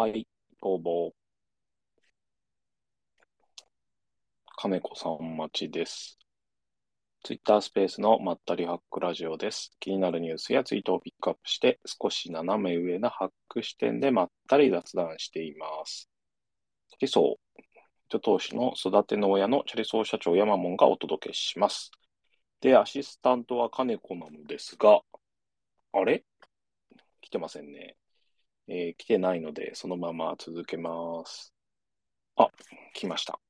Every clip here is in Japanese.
はい、どうも。金子さん待ちです。ツイッタースペースのまったりハックラジオです。気になるニュースやツイートをピックアップして、少し斜め上なハック視点でまったり雑談しています。チャリソー、糸投資の育ての親のチャリソー社長山門がお届けします。で、アシスタントは金子なのですが、あれ？来てませんね。えー来てないので、そのまま続けます。あ、来ました。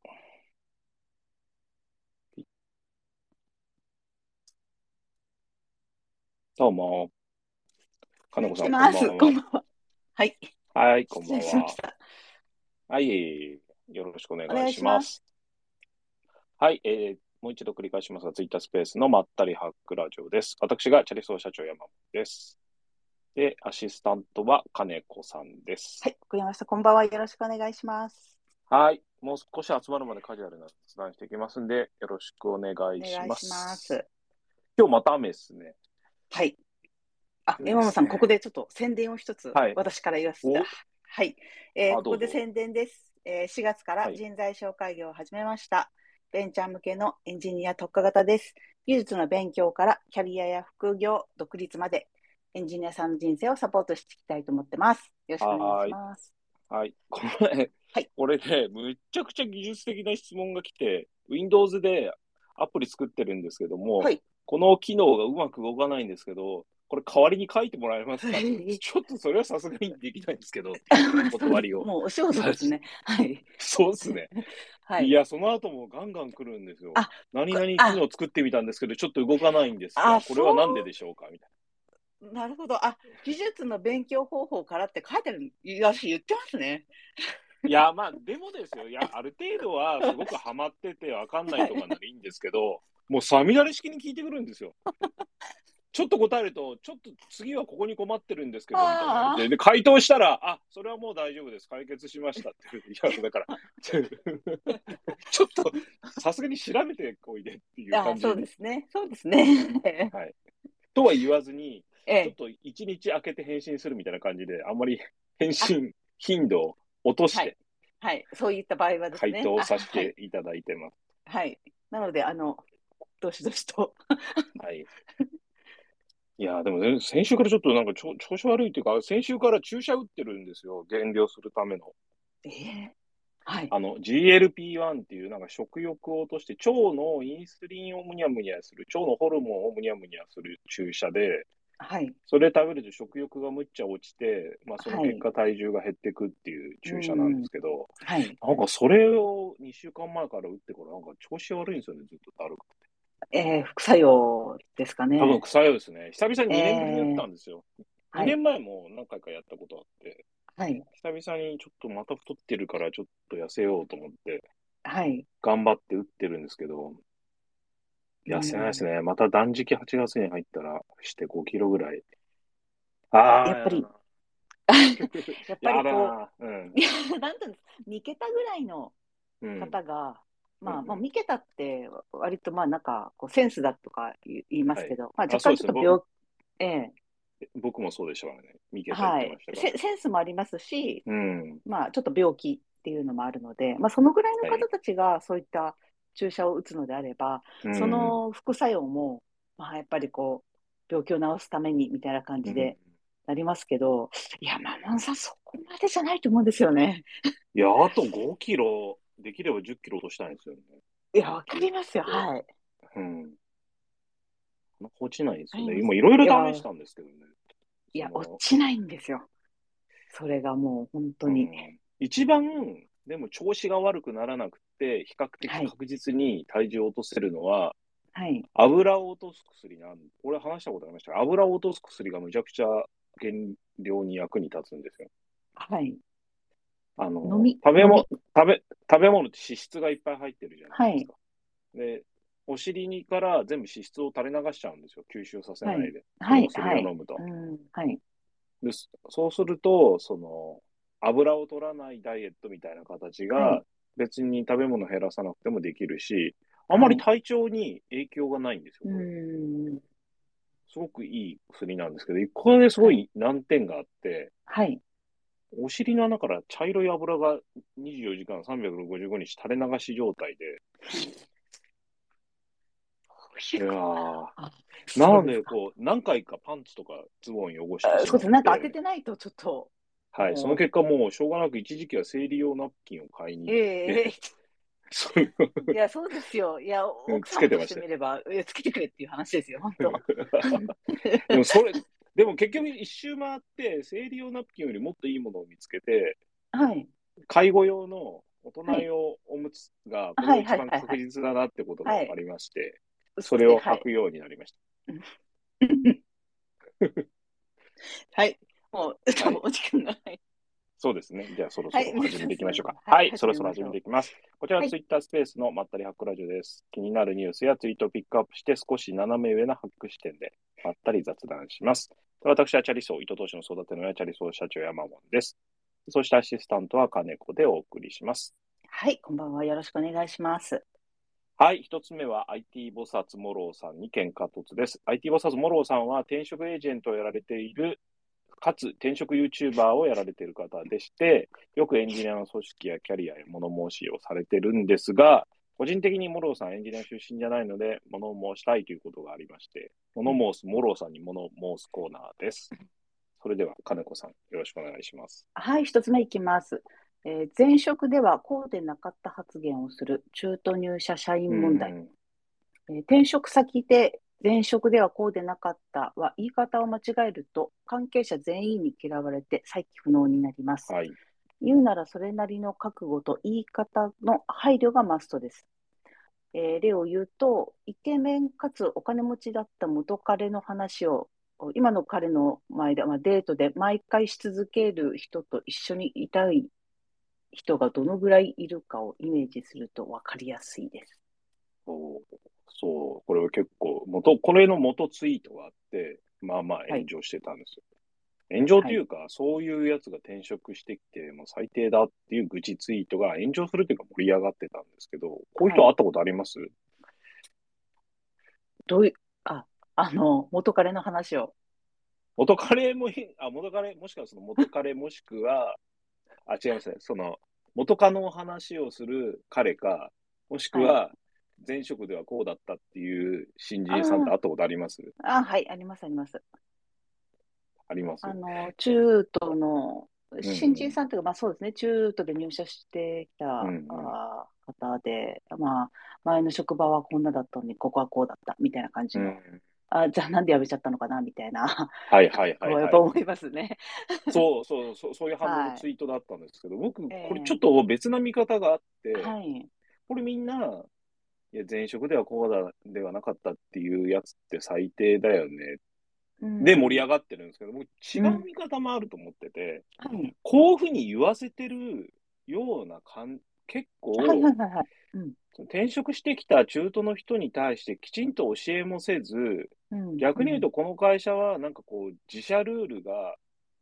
どうも。金子さん。こんばんは。こんばんは。はい。はい、こんばんは。はい、よろしくお願いしま。いしますはい、えーもう一度繰り返しますが、ツイッタースペースのまったりハックラジオです。私がチャリソー社長山本です。で、アシスタントは金子さんです。はい。送りました。こんばんは。よろしくお願いします。はい。もう少し集まるまでカジュアルな雑談していきますんで、よろしくお願いおします。願いします。今日また雨ですね。はい。あ、山本さん、ここでちょっと宣伝を一つ、はい私から言わせて。おはい。えーあここで宣伝です。えー4月からはい人材紹介業を始めました。ベンチャー向けのエンジニア特化型です。技術の勉強からキャリアや副業、独立まで、エンジニアさんの人生をサポートしていきたいと思ってます。よろしくお願いします。はい。これ、はいこれね、むっちゃくちゃ技術的な質問が来て、Windows でアプリ作ってるんですけども、はい。この機能がうまく動かないんですけど、これ代わりに書いてもらえますか？は いちょっとそれはさすがにできないんですけど、お 断りを。もうお仕事ですね。はい。そうですね。はいい。や、その後もガンガン来るんですよ。あ何々機能作ってみたんですけど、ちょっと動かないんですが、あこれはなんででしょうか？みたいなるほど。あ、技術の勉強方法からって書いてる、いや、言ってますね。な。いや、まあ、でもですよ。いや、ある程度はすごくハマっててわかんないとかならいいんですけど、もうさみだれ式に聞いてくるんですよ。ちょっと答えると、ちょっと次はここに困ってるんですけど、みたいなあーで。で、回答したら、あ、それはもう大丈夫です。解決しましたって。いや、だから、ちょっと、さすがに調べてこいでっていうあ感じそうですね。そうですね。とは言わずに、ええ、ちょっと一日空けて返信するみたいな感じで、あんまり返信頻度を落としはていはい。そういった場合はですね。回答させていただいてます。はい。なので、あの、どしどしと。はい。いや、でもね、先週からちょっとなんか調調子悪いっていうか、先週から注射打ってるんですよ、減量するための。ええはい。あの、GLP-1 っていうなんか食欲を落として、腸のインスリンをむにゃむにゃする、腸のホルモンをむにゃむにゃする注射で、はい。それ食べると食欲がむっちゃ落ちて、まあそのはい結果体重が減ってくっていう注射なんですけど、はい。なんかそれを2週間前から打ってから、なんか調子悪いんですよね、ずっとだるくて。えー、副作用ですかね。多分草よですね。久々に2年ぶりに打ったんですよ。2はい。年前も何回かやったことあって、はい。久々にちょっとまた太ってるからちょっと痩せようと思って、はい。頑張って打ってるんですけど、痩せないですね。また断食8月に入ったらして5キロぐらい。ああ、やっぱりややっぱりこ だな。うんう、いや、なんていうんです2桁ぐらいのうん。方が、まあ、うんまあ、三桁って割とまあなんかこうセンスだとか言いますけど、まああ若干ちょっと病、ええ僕もそうでしたからね。見てはい言ってましたから。セ、センスもありますし、うん。まあちょっと病気っていうのもあるので、まあそのぐらいの方たちがそういった注射を打つのであれば、うんその副作用も、まあやっぱりこう、病気を治すためにみたいな感じでなりますけど、いや、まあ、マンさんそこまでじゃないと思うんですよね。いや、あと5キロ、できれば10キロ落としたいんですよね。いや、わかりますよ。はい。うん。落ちないですよね。はい今、いろいろ試したんですけどね。いや、落ちないんですよ。それがもう本当に。うん一番、でも調子が悪くならなくて、比較的はい確実に体重を落とせるのは、はい。油を落とす薬なんこれ話したことありましたが油を落とす薬がむちゃくちゃ減量に役に立つんですよ。はい。あの飲み食べ物食べ食べ物って脂質がいっぱい入ってるじゃないですか。で、お尻にから全部脂質を垂れ流しちゃうんですよ。吸収させないで。はい。薬を飲むと。うん。はい。でそうすると、その、油を取らないダイエットみたいな形はが、別に食べ物減らさなくてもできるし、あまり体調に影響がないんですよ。うこれん。すごくいい薬なんですけど、これですごい難点があって、はい。お尻の穴から茶色い油が24時間365日垂れ流し状態で、いやなので、こう、何回かパンツとかズボン汚してそうです。なんか当ててないとちょっと。はい、その結果もうしょうがなく一時期は生理用ナプキンを買いに行って、ええそういや、そうですよ。いや、うん奥さんとしてみれば、いやつけてくれっていう話ですよ、本当。でもそれ、でも結局一周回って、生理用ナプキンよりもっといいものを見つけて、はい。介護用の大人用おむつが、これが一番確実だなってことが分かりまして、それを履くようになりました。はい。もう、多分お時間がない。そうですね。じゃあそろそはいろ始めていきましょうか。ははいい、始めましょうそろそろ始めていきます。こちらはいツイッタースペースのまったりハックラジオです。気になるニュースやツイートをピックアップして少し斜め上なハック視点でまったり雑談します。私はチャリソー、糸通しの育ての親チャリソー社長山本です。そしてアシスタントは金子でお送りします。はい、こんばんは。よろしくお願いします。はい、一つ目は IT 菩薩モローさんに喧嘩凸です。IT 菩薩モローさんは転職エージェントをやられている、かつ転職 YouTuber をやられている方でして、よくエンジニアの組織やキャリアや物申しをされてるんですが、個人的にモローさんエンジニア出身じゃないので、物申したいということがありまして、物申すモローさんに物申すコーナーです。それでは金子さん、よろしくお願いします。はい、一つ目いきます。えー前職ではこうでなかった発言をする中途入社社員問題。うんえー転職先で前職ではこうでなかったは言い方を間違えると関係者全員に嫌われて再起不能になります。はい。言うならそれなりの覚悟と言い方の配慮がマストです。えー例を言うと、イケメンかつお金持ちだった元彼の話を、今の彼の前で、まあ、デートで毎回し続ける人と一緒にいたい人がどのぐらいいるかをイメージすると分かりやすいです。そう、これは結構、元、これの元ツイートがあって、まあまあ炎上してたんですよ。炎上というか、そういうやつが転職してきて、もう最低だっていう愚痴ツイートが炎上するというか盛り上がってたんですけど、こういう人会ったことあります、どういう、あ、あの、元彼の話を。元彼もい、あ、元彼、もしくはその元彼もしくは、あ、違いますね。その、元カノの話をする彼か、もしくは、前職ではこうだったっていう新人さんって会ったことあります？あ、はい、あります、あります。あります？あの、中途の、ん新人さんというか、まあそうですね、中途で入社してきた、うん方で、まあ、前の職場はこんなだったのに、ここはこうだった、みたいな感じの、うん。あ、じゃあなんで辞めちゃったのかな、みたいな、はいはいはい、はいこうやっぱ。思いますね。そうそうそう、そういう反応はいのツイートだったんですけど、僕、こええれちょっと別な見方があって、はい。これみんな、いや、前職ではこうだ、ではなかったっていうやつって最低だよね。うん。で盛り上がってるんですけど、僕違う見方もあると思ってて、はい。こういうふうに言わせてるような感、結構、転職してきた中途の人に対してきちんと教えもせず、うん。逆に言うと、この会社はなんかこう、自社ルールが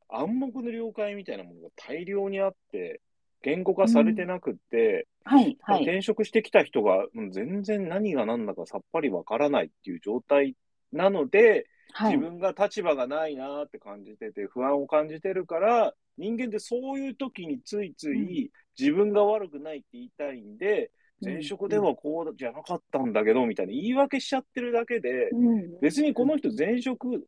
暗黙の了解みたいなものが大量にあって、言語化されてなくって、はいはい。転職してきた人がうん全然何が何だかさっぱりわからないっていう状態なので、はい。自分が立場がないなって感じてて、不安を感じてるから、人間ってそういう時についつい自分が悪くないって言いたいんで、前職ではこうじゃなかったんだけど、みたいな言い訳しちゃってるだけで、うん、別にこの人前職、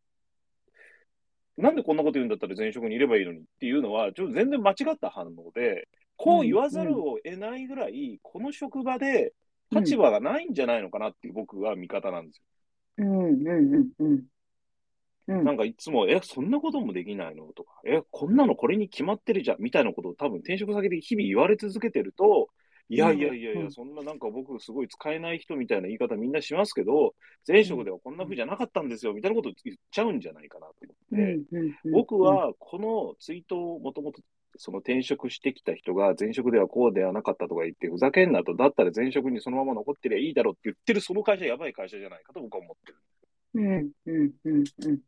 なんでこんなこと言うんだったら前職にいればいいのにっていうのは、ちょっと全然間違った反応で、こう言わざるを得ないぐらい、この職場で立場がないんじゃないのかなっていう僕は見方なんですよ。うんうんうんうん。うんなんかいつも、え、そんなこともできないのとか、え、こんなのこれに決まってるじゃんみたいなことを多分転職先で日々言われ続けてると、いやいやいやいや、うんそんななんか僕すごい使えない人みたいな言い方みんなしますけど、前職ではこんな風じゃなかったんですよみたいなことを言っちゃうんじゃないかなと思って、僕、はこのツイートをもともとその転職してきた人が前職ではこうではなかったとか言ってふざけんなと、だったら前職にそのまま残ってりゃいいだろうって言ってるその会社やばい会社じゃないかと僕は思ってる。うんうんうんうん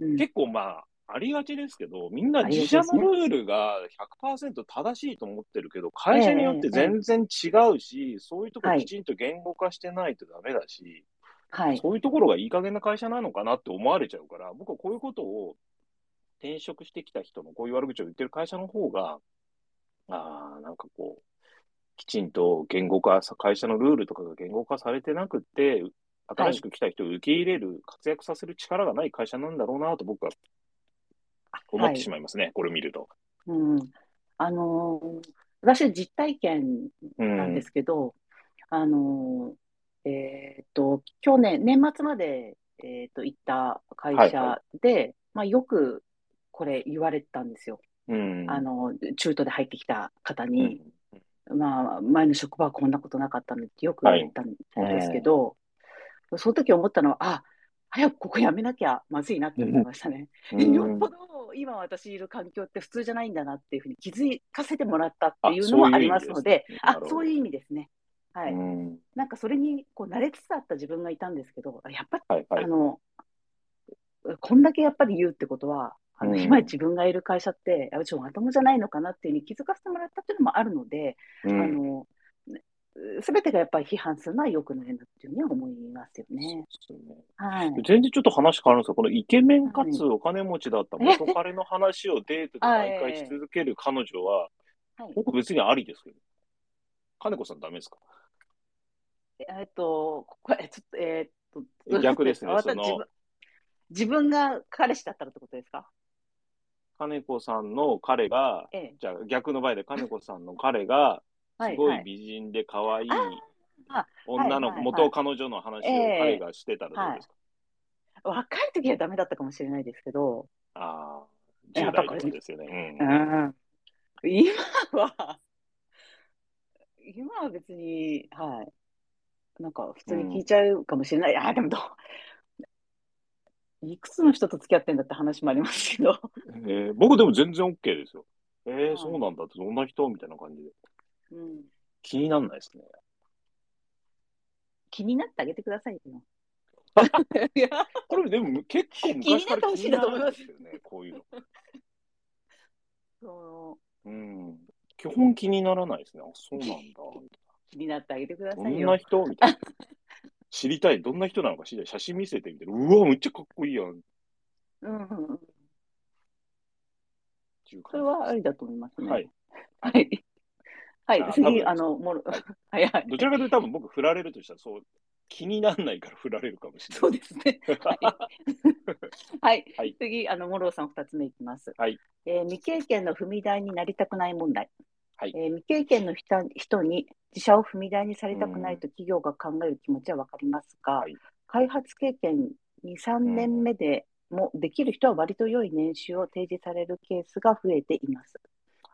うん。結構まあ、ありがちですけど、みんな自社のルールが100%正しいと思ってるけど、会社によって全然違うし、そういうところきちんと言語化してないとダメだし、はい。そういうところがいい加減な会社なのかなって思われちゃうから、僕はこういうことを転職してきた人のこういう悪口を言ってる会社の方が、ああ、なんかこう、きちんと言語化、会社のルールとかが言語化されてなくて、新しく来た人を受け入れる、活躍させる力がない会社なんだろうなと僕は思ってしまいますね、これを見ると。うん。あのー私、実体験うんなんで。すけど、あのーえっと、去年、年末まで、えっと、行った会はい社で、まあ、よくこれ言われてたんですよ。うん。あの、中途で入ってきた方うに、ん、まあ、前の職場はこんなことなかったのってよく言われてたんですけど、その時思ったのは、あ、早くここ辞めなきゃまずいなって思いましたね。うんよっぽど今私いる環境って普通じゃないんだなっていうふうに気づかせてもらったっていうのもありますので、あそういう意味ですね。はい。うんなんかそれにこう慣れつつあった自分がいたんですけど、やっぱり、はいはいあ。の、こんだけやっぱり言うってことは、あのうん。今自分がいる会社って、あうちもまともじゃないのかなっていうふうに気づかせてもらったっていうのもあるので、うん。あの、すべてがやっぱり批判するのは良くないなっていうふうには思いますよね。そうですねはい。全然ちょっと話変わるんですが、このイケメンかつお金持ちだった元彼の話をデートで毎回し続ける彼女は、はい、僕別にありですけど。金子さんダメですか？えっと、これ、ちょっと、えーっと、逆ですね。私その自分が彼氏だったらってことですか？金子さんの彼が、ええ。じゃあ逆の場合で金子さんの彼が、はい、すごはいい。美人で可愛いあ女の元彼女の話をええ彼がしてたらどうですか、若い時はダメだったかもしれないですけど、ああ、10やっぱこれ代ですよね。ううんん。今は、今は別に、はい。なんか普通に聞いちゃうかもしれない。あ、でもどう、いくつの人と付き合ってんだって話もありますけど。えー僕でも全然 OK ですよ。えーはいそうなんだって、どんな人みたいな感じで。うん。気にならないですね。気になってあげてくださいよ。いやこれでも結構気に昔からなってほしいなと思いますよね、こういうの。そうん。基本気にならないですね。あ、そうなんだ。う気になってあげてくだどさいよ。んな人みたいな。知りたい。どんな人なのか知りたい。写真見せてみて。うわ、めっちゃかっこいいやん。っうんうそれはありだと思いますね。はい。はい。はいあ。次、あの、もろ、はい はいはい。どちらかというと多分僕振られるとしたらそう、気にならないから振られるかもしれない。そうですね。はい。はい次、あの、モローさん二つ目いきます。はい。えー未経験の踏み台になりたくない問題。はいえー未経験の人人に自社を踏み台にされたくないと企業が考える気持ちはわかりますが、はい開発経験2、3年目でもできる人は割と良い年収を提示されるケースが増えています。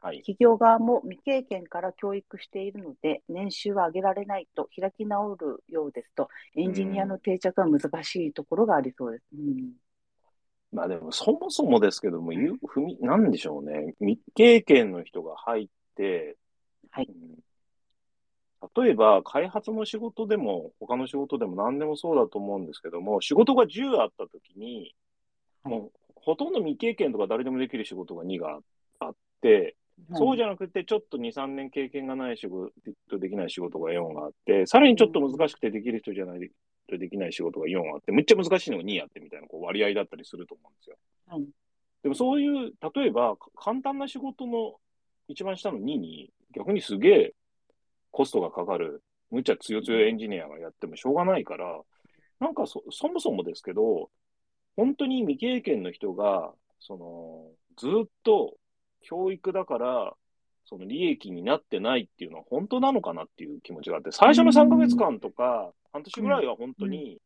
はい。企業側も未経験から教育しているので、年収は上げられないと開き直るようですと、エンジニアの定着は難しいところがありそうです。うんまあでも、そもそもですけども、ゆ踏み、なんでしょうね。未経験の人が入って、はいうん例えば、開発の仕事でも、他の仕事でも何でもそうだと思うんですけども、仕事が10あったときに、はい。もう、ほとんど未経験とか誰でもできる仕事が2があって、そうじゃなくて、ちょっと2、3年経験がない仕事、できない仕事が4があって、さらにちょっと難しくてできる人じゃないとできない仕事が4あって、むっちゃ難しいのが2あってみたいなこう割合だったりすると思うんですよ。はい。でもそういう、例えば、か簡単な仕事の一番下の2に、逆にすげえコストがかかる、むっちゃ強強エンジニアがやってもしょうがないから、なんかそ、そもそもですけど、本当に未経験の人が、その、ずっと教育だから、その利益になってないっていうのは本当なのかなっていう気持ちがあって、最初の3ヶ月間とか、半年ぐらいは本当に、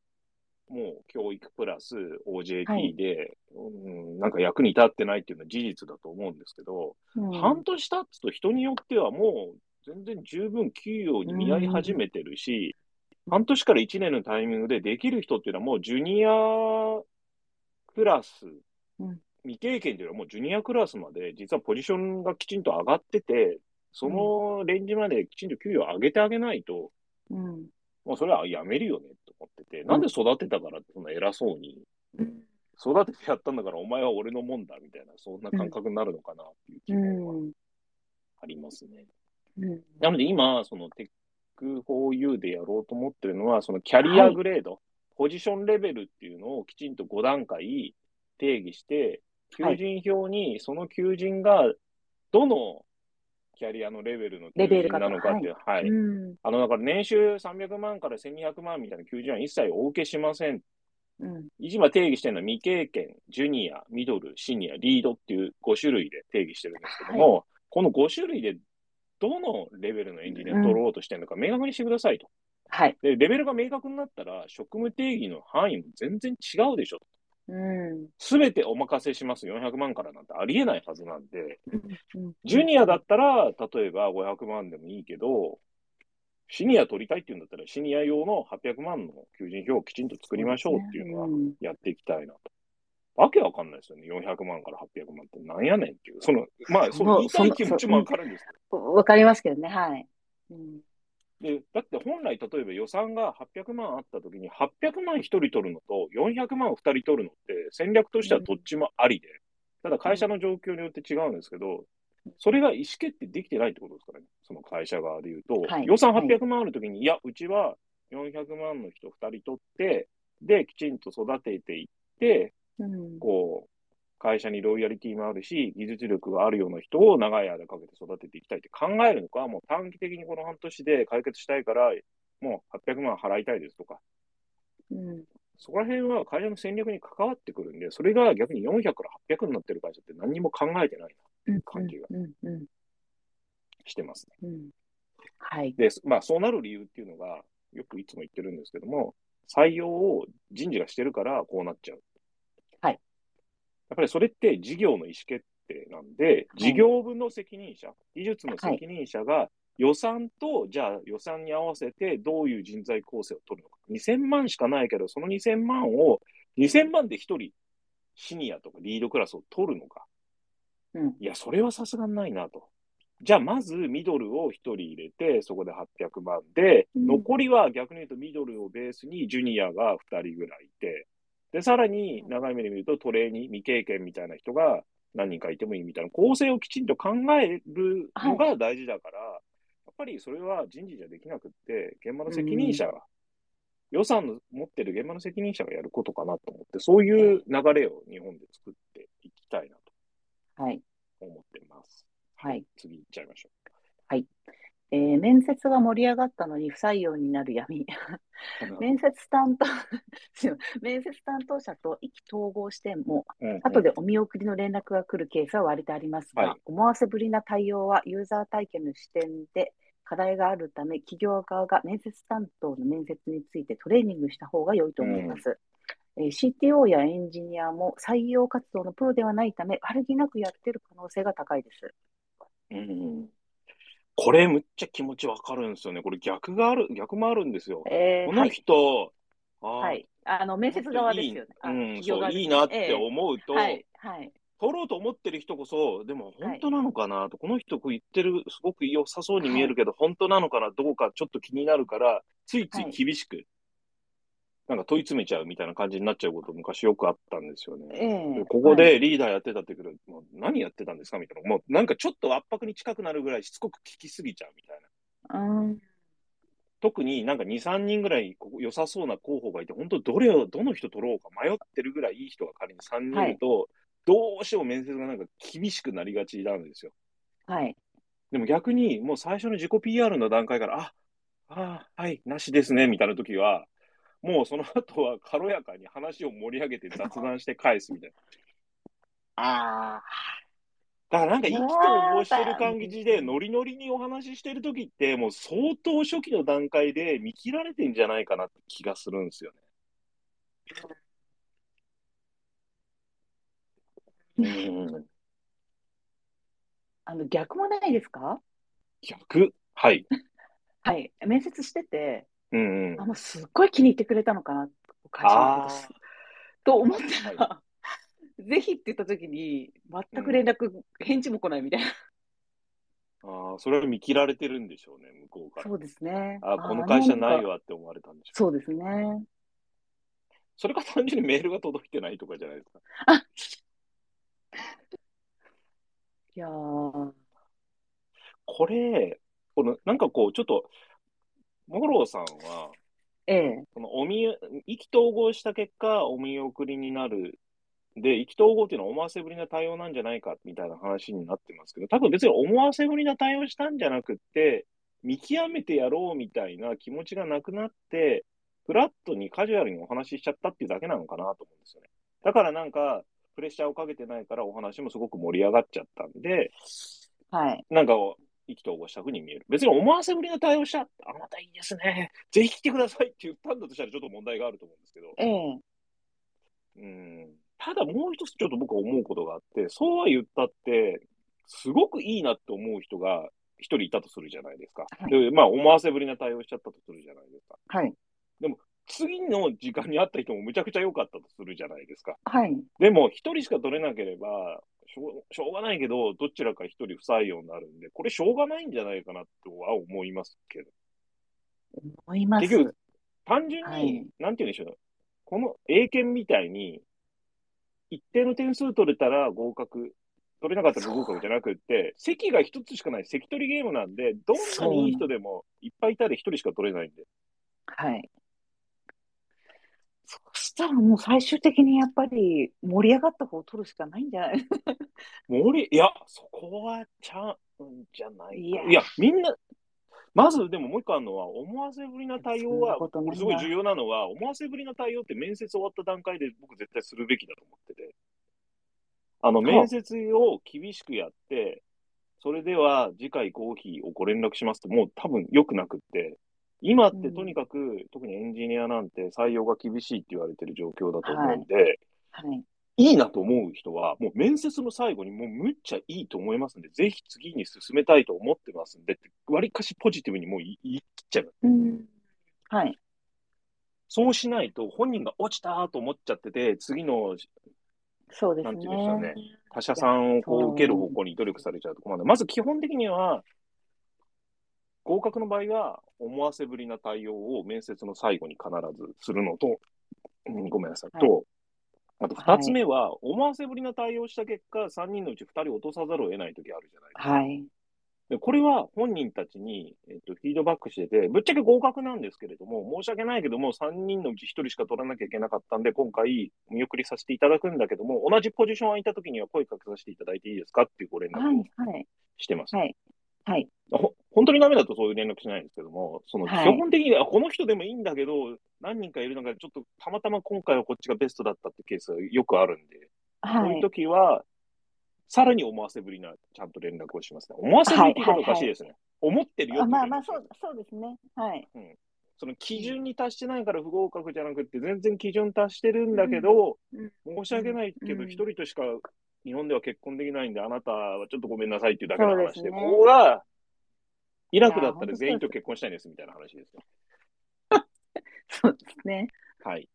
もう教育プラスは OJT い。で、うん、なんか役に立ってないっていうのは事実だと思うんですけど、うん。半年経つと人によってはもう全然十分給与に見合い始めてるし、半年から1年のタイミングでできる人っていうのはもうジュニアクラス、うん。未経験っていうのはもうジュニアクラスまで実はポジションがきちんと上がってて、そのレンジまできちんと給与を上げてあげないと、うん。もうそれはやめるよねと思ってて、なんで育てたからってそんな偉そうに、うん育ててやったんだからお前は俺のもんだみたいな、そんな感覚になるのかなっていう気う分はん。ありますね。うんなので今、そのテック 4U でやろうと思ってるのは、そのキャリアグレード、ポジションレベルっていうのをきちんと5段階定義して、求人票にその求人がどのキャリアのレベルの求人レベルかとなのかっていう、はい。うん。あの、だから年収300万から1200万みたいな求人は一切お受けしません。うん。今定義してるのは未経験、ジュニア、ミドル、シニア、リードっていう5種類で定義してるんですけども、この5種類でどのレベルのエンジニアを取ろうとしてるのか明確にしてくださいと。はい。で、レベルが明確になったら、職務定義の範囲も全然違うでしょ。うん。すべてお任せします400万からなんてありえないはずなんで、うんジュニアだったら、例えば500万でもいいけど、シニア取りたいっていうんだったら、シニア用の800万の求人票をきちんと作りましょうっていうのはんやっていきたいなと。わけわかんないですよね。400万から800万ってなんやねんっていう。その、まあ、その言いたい気持ちもわかるんですけど。わかりますけどね、はい。うん。で、だって本来、例えば予算が800万あった時に、800万1人取るのと400万2人取るのって戦略としてはどっちもありで、ただ会社の状況によって違うんですけど、それが意思決定できてないってことですからね。その会社側で言うと、はい予算800万ある時に、いや、うちは400万の人2人取って、で、きちんと育てていって、うん。こう、会社にロイヤリティもあるし、技術力があるような人を長い間かけて育てていきたいって考えるのか、もう短期的にこの半年で解決したいから、もう800万払いたいですとか、うん。そこら辺は会社の戦略に関わってくるんで、それが逆に400から800になってる会社って何にも考えてないうん。感じがしてますね。うん。はい。で、まあそうなる理由っていうのが、よくいつも言ってるんですけども、採用を人事がしてるからこうなっちゃう。っぱりそれって事業の意思決定なんで、事業部の責任者、技術の責任者が予算と、じゃあ予算に合わせてどういう人材構成を取るのか。2000万しかないけど、その2000万を、2000万で1人シニアとかリードクラスを取るのか。うん。いや、それはさすがにないなと。じゃあ、まずミドルを1人入れて、そこで800万で、うん残りは逆に言うとミドルをベースにジュニアが2人ぐらいいて、で、さらに長い目で見るとトレーニー、未経験みたいな人が何人かいてもいいみたいな構成をきちんと考えるのが大事だから、やっぱりそれは人事じゃできなくって、現場の責任者が、予算の持ってる現場の責任者がやることかなと思って、そういう流れを日本で作っていきたいなはい。と思ってます。はい。次行っちゃいましょえー面接が盛り上がったのに不採用になる闇。う。面接担当、面接担当者と意気投合しても、うん後でお見送りの連絡が来るケースは割とありますが、はい思わせぶりな対応はユーザー体験の視点で課題があるため、企業側が面接担当の面接についてトレーニングした方が良いと思います。えー CTO やエンジニアも採用活動のプロではないため、悪気なくやってる可能性が高いです。うんこれむっちゃ気持ちわかるんですよね。これ逆がある、逆もあるんですよ。このえーはい、人、あーはい。あの、面接側ですよね。あうん、そう、いいなってええ思うと、はい、はい。取ろうと思ってる人こそ、でも本当なのかなと、この人こう言ってる、すごく良さそうに見えるけど、本当なのかな、どうかちょっと気になるから、ついつい厳しく、なんか問い詰めちゃうみたいな感じになっちゃうこと昔よくあったんですよね。ええでここでリーダーやってたって言うけど、もう何やってたんですかみたいな。もうなんかちょっと圧迫に近くなるぐらいしつこく聞きすぎちゃうみたいな。うん、特になんか2、3人ぐらいここ良さそうな候補がいて、本当どれを、どの人取ろうか迷ってるぐらいいい人が仮に3人いると、どうしても面接がなんか厳しくなりがちなんですよ。はい。でも逆にもう最初の自己 PR の段階から、あ、あーはい、なしですね、みたいな時は、もうその後は軽やかに話を盛り上げて雑談して返すみたいな。ああ、だからなんか意気投合してる感じで、ノリノリにお話ししてる時って、もう相当初期の段階で見切られてんじゃないかなって気がするんですよね。うん。あの、逆もないですか？逆？はい。はい。面接してて、うんうん。あ、もうすっごい気に入ってくれたのかな、会社のあことすと思ったら、ぜひって言った時に、全く連絡、返事も来ないみたいな。あー、それは見切られてるんでしょうね、向こうから。そうですね。あー、この会社ないわ。わって思われたんでしょう。そうですね。それか単純にメールが届いてないとかじゃないですか。いやー、これ、この、なんかこう、ちょっと、モローさんは、ええ、そのお見、意気投合した結果、お見送りになるで、意気投合っていうのは思わせぶりな対応なんじゃないかみたいな話になってますけど、多分別に思わせぶりな対応したんじゃなくって、見極めてやろうみたいな気持ちがなくなって、フラットにカジュアルにお話ししちゃったっていうだけなのかなと思うんですよね。だからなんか、プレッシャーをかけてないからお話もすごく盛り上がっちゃったんで、はい。なんか意気投合したふうに見える。別に思わせぶりな対応した、あなたいいですね。ぜひ来てくださいって言ったんだとしたらちょっと問題があると思うんですけど。ええうんただもう一つちょっと僕は思うことがあって、そうは言ったって、すごくいいなって思う人が一人いたとするじゃないですか。はいで、まあ思わせぶりな対応しちゃったとするじゃないですか。はい。次の時間に会った人もむちゃくちゃ良かったとするじゃないですか。はい。でも一人しか取れなければ、しょうしょうがないけど、どちらか一人不採用になるんで、これしょうがないんじゃないかなとは思いますけど。思います。結局、単純に、はいなんて言うんでしょう。この英検みたいに、一定の点数取れたら合格、取れなかったら不合格じゃなくって、席が一つしかない席取りゲームなんで、どんなにいい人でもいっぱいいたら一人しか取れないんで。はい。たらもう最終的にやっぱり盛り上がった方を取るしかないんじゃない？森、いや、そこはちゃうんじゃないいや。いや、みんな、まずでももう一個あるのは、思わせぶりな対応は、ことないな。すごい重要なのは、思わせぶりな対応って面接終わった段階で僕絶対するべきだと思ってて。あの、面接を厳しくやって、それでは次回合否をご連絡しますと、もう多分良くなくって、今ってとにかく、特にエンジニアなんて採用が厳しいって言われてる状況だと思うんで、はい。いいなと思う人は、もう面接の最後にもうむっちゃいいと思いますんで、ぜひ次に進めたいと思ってますんで割かしポジティブにもう言い切っちゃう。うん。はい。そうしないと本人が落ちたと思っちゃってて、次のそうですなんて言うんでしょうねね。他社さんをこう受ける方向に努力されちゃうと困る。まず基本的には、合格の場合は思わせぶりな対応を面接の最後に必ずするのと、うんごめんなさい、はいと、あと二つ目は、思わせぶりな対応した結果、3人のうち2人落とさざるを得ない時あるじゃないですか。はい。でこれは本人たちに、えっと、フィードバックしてて、ぶっちゃけ合格なんですけれども、申し訳ないけども、3人のうち1人しか取らなきゃいけなかったんで、今回、見送りさせていただくんだけども、同じポジション空いた時には声かけさせていただいていいですかっていうご連絡をはい。はい。してます。はい。はい。ほ本当にダメだとそういう連絡しないんですけども、その基はい本的に、あこの人でもいいんだけど、何人かいる中で、ちょっとたまたま今回はこっちがベストだったってケースがよくあるんで、そういうはい。時は、さらに思わせぶりな、ちゃんと連絡をしますね。思わせぶりって言い方おかしいですね。思ってるよあってまあまあ、そうそうですね。はい。その基準に達してないから不合格じゃなくて、全然基準達してるんだけど、うん申し訳ないけど、うん一人としか日本では結婚できないんで、あなたはちょっとごめんなさいっていうだけの話で、ですねここが、イラクだったら全員と結婚したいんですみたいな話ですよ。そうですね。はい。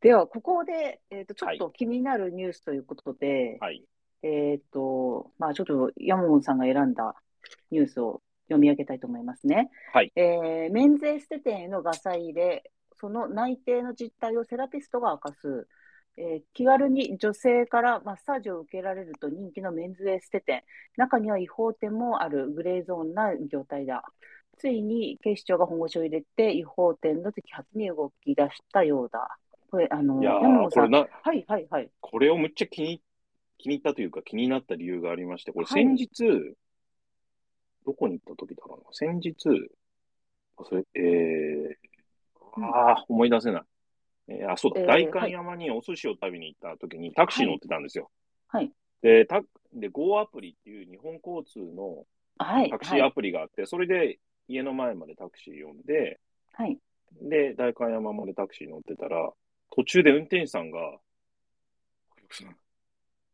では、ここで、えっと、ちょはいっと気になるニュースということで、はい。えっと、まあ、ちょっと山本さんが選んだニュースを読み上げたいと思いますね。はい。えー免税エステ店へのガサ入れ、その内定の実態をセラピストが明かす。えー気軽に女性からマッサージを受けられると人気のメンズエステ店。中には違法店もあるグレーゾーンな業態だ。ついに警視庁が本腰を入れて違法店の摘発に動き出したようだ。これ、あの、はい、はい、はい。これをむっちゃ気に、気に入ったというか気になった理由がありまして、これはい先日、どこに行った時だろうな。先日、それ、えー、ああ、思い出せない。えーあ、そうだ、えー代官山にお寿司を食べに行った時にタクシー乗ってたんですよ。はい。で、タで、Go アプリっていう日本交通のはい、タクシーアはい。プリがあって、それで家の前までタクシー呼んで、はい。で、代官山までタクシー乗ってたら、途中で運転手さんが、お客さん、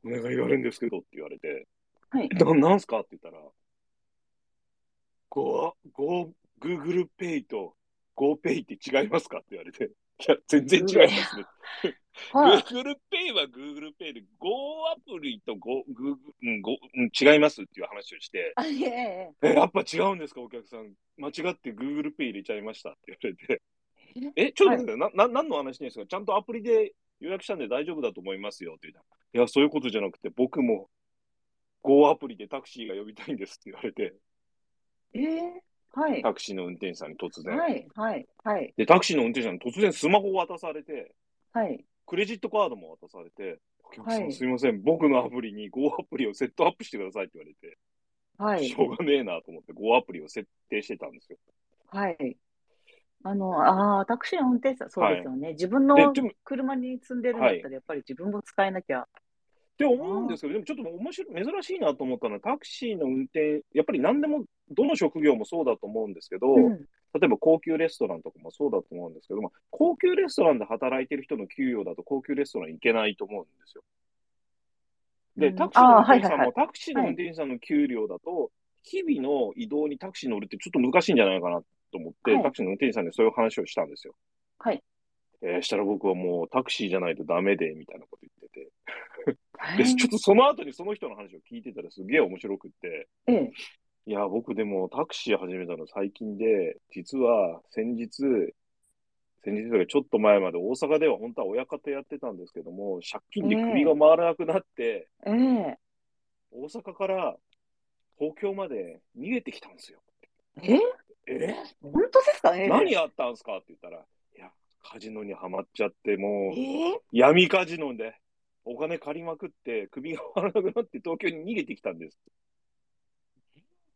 お願いがあるんですけどって言われて、はい。ななんすか？って言ったら、Go、Go、Google Pay と GoPay って違いますか？って言われて、いや、全然違いますね。はい。Google Pay は Google Pay で、Go アプリと Go、Google、うん、Go、うん、違いますっていう話をして、えいえ。え、やっぱ違うんですか、お客さん。間違って Google Pay 入れちゃいましたって言われて、え、ちょっと待って、な、な、何の話ですか？ちゃんとアプリで予約したんで大丈夫だと思いますよって言ったらいや、そういうことじゃなくて、僕も Go アプリでタクシーが呼びたいんですって言われて、ええ？はい。タクシーの運転手さんに突然。はい、はい、はい、で、タクシーの運転手さんに突然スマホを渡されて、はい。クレジットカードも渡されて、お客さんはいすいません、僕のアプリに Go アプリをセットアップしてくださいって言われて、はいし。ょうがねえなと思って Go アプリを設定してたんですよ。はい。あの、ああ、タクシーの運転手さん、そうですよね。自分の車に積んでるんだったら、やっぱり自分も使えなきゃ。て思うんですけど、でもちょっと面白い、珍しいなと思ったのは、タクシーの運転、やっぱり何でも、どの職業もそうだと思うんですけど、うん。例えば高級レストランとかもそうだと思うんですけども、高級レストランで働いてる人の給与だと高級レストラン行けないと思うんですよ。で、うんタクシーの運転手さんも、タクシーの運転手さんの給料だと、日々の移動にタクシー乗るってちょっと難しいんじゃないかなと思って、はいタクシーの運転手さんにそういう話をしたんですよ。はい。えーしたら僕はもうタクシーじゃないとダメで、みたいなこと言っで、ちょっとその後にその人の話を聞いてたらすげえ面白くって、ええ。いや、僕でもタクシー始めたの最近で、実は先日、先日とかちょっと前まで大阪では本当は親方やってたんですけども、借金で首が回らなくなって、ええ。大阪から東京まで逃げてきたんですよ。え？え？本当ですか？ね何やったんすか？って言ったら、いや、カジノにはまっちゃって、もう、ええ？闇カジノでお金借りまくって、首が回らなくなって東京に逃げてきたんです。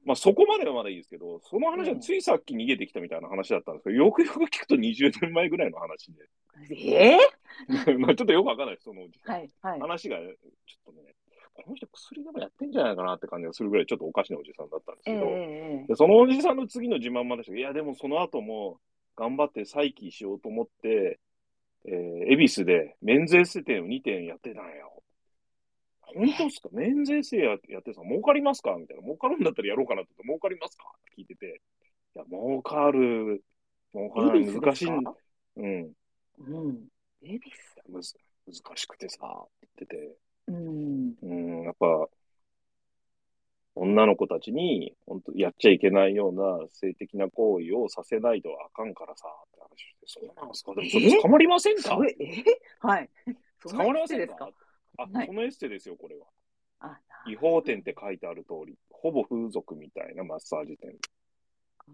まあそこまではまだいいですけど、その話はついさっき逃げてきたみたいな話だったんですけど、よくよく聞くと20年前ぐらいの話で。ええ まあちょっとよくわかんないです、その。はい、はい。話が、ちょっとね、この人薬でもやってんじゃないかなって感じがするぐらいちょっとおかしなおじさんだったんですええけど、ええでそのおじさんの次の自慢までしたいや、でもその後も頑張って再起しようと思って、えー、恵比寿でメンズエステ店を2店やってたんよ。本当ですか？メンズエステややってさ、儲かりますか？みたいな。儲かるんだったらやろうかなって言って、儲かりますか？って聞いてて、いや、儲かる、儲からない、恵比寿難しいうん、うん。恵比むず難しくてさ、って言ってて、寿。うん。うん、やっぱ、女の子たちに、本当やっちゃいけないような性的な行為をさせないとあかんからさ、って話して、そうなんですか？でもそれ捕まりませんか？すごい、え？はい。そ捕まりませんか？あ、はいそのエステですよ、これは。あ、違法店って書いてある通り、ほぼ風俗みたいなマッサージ店。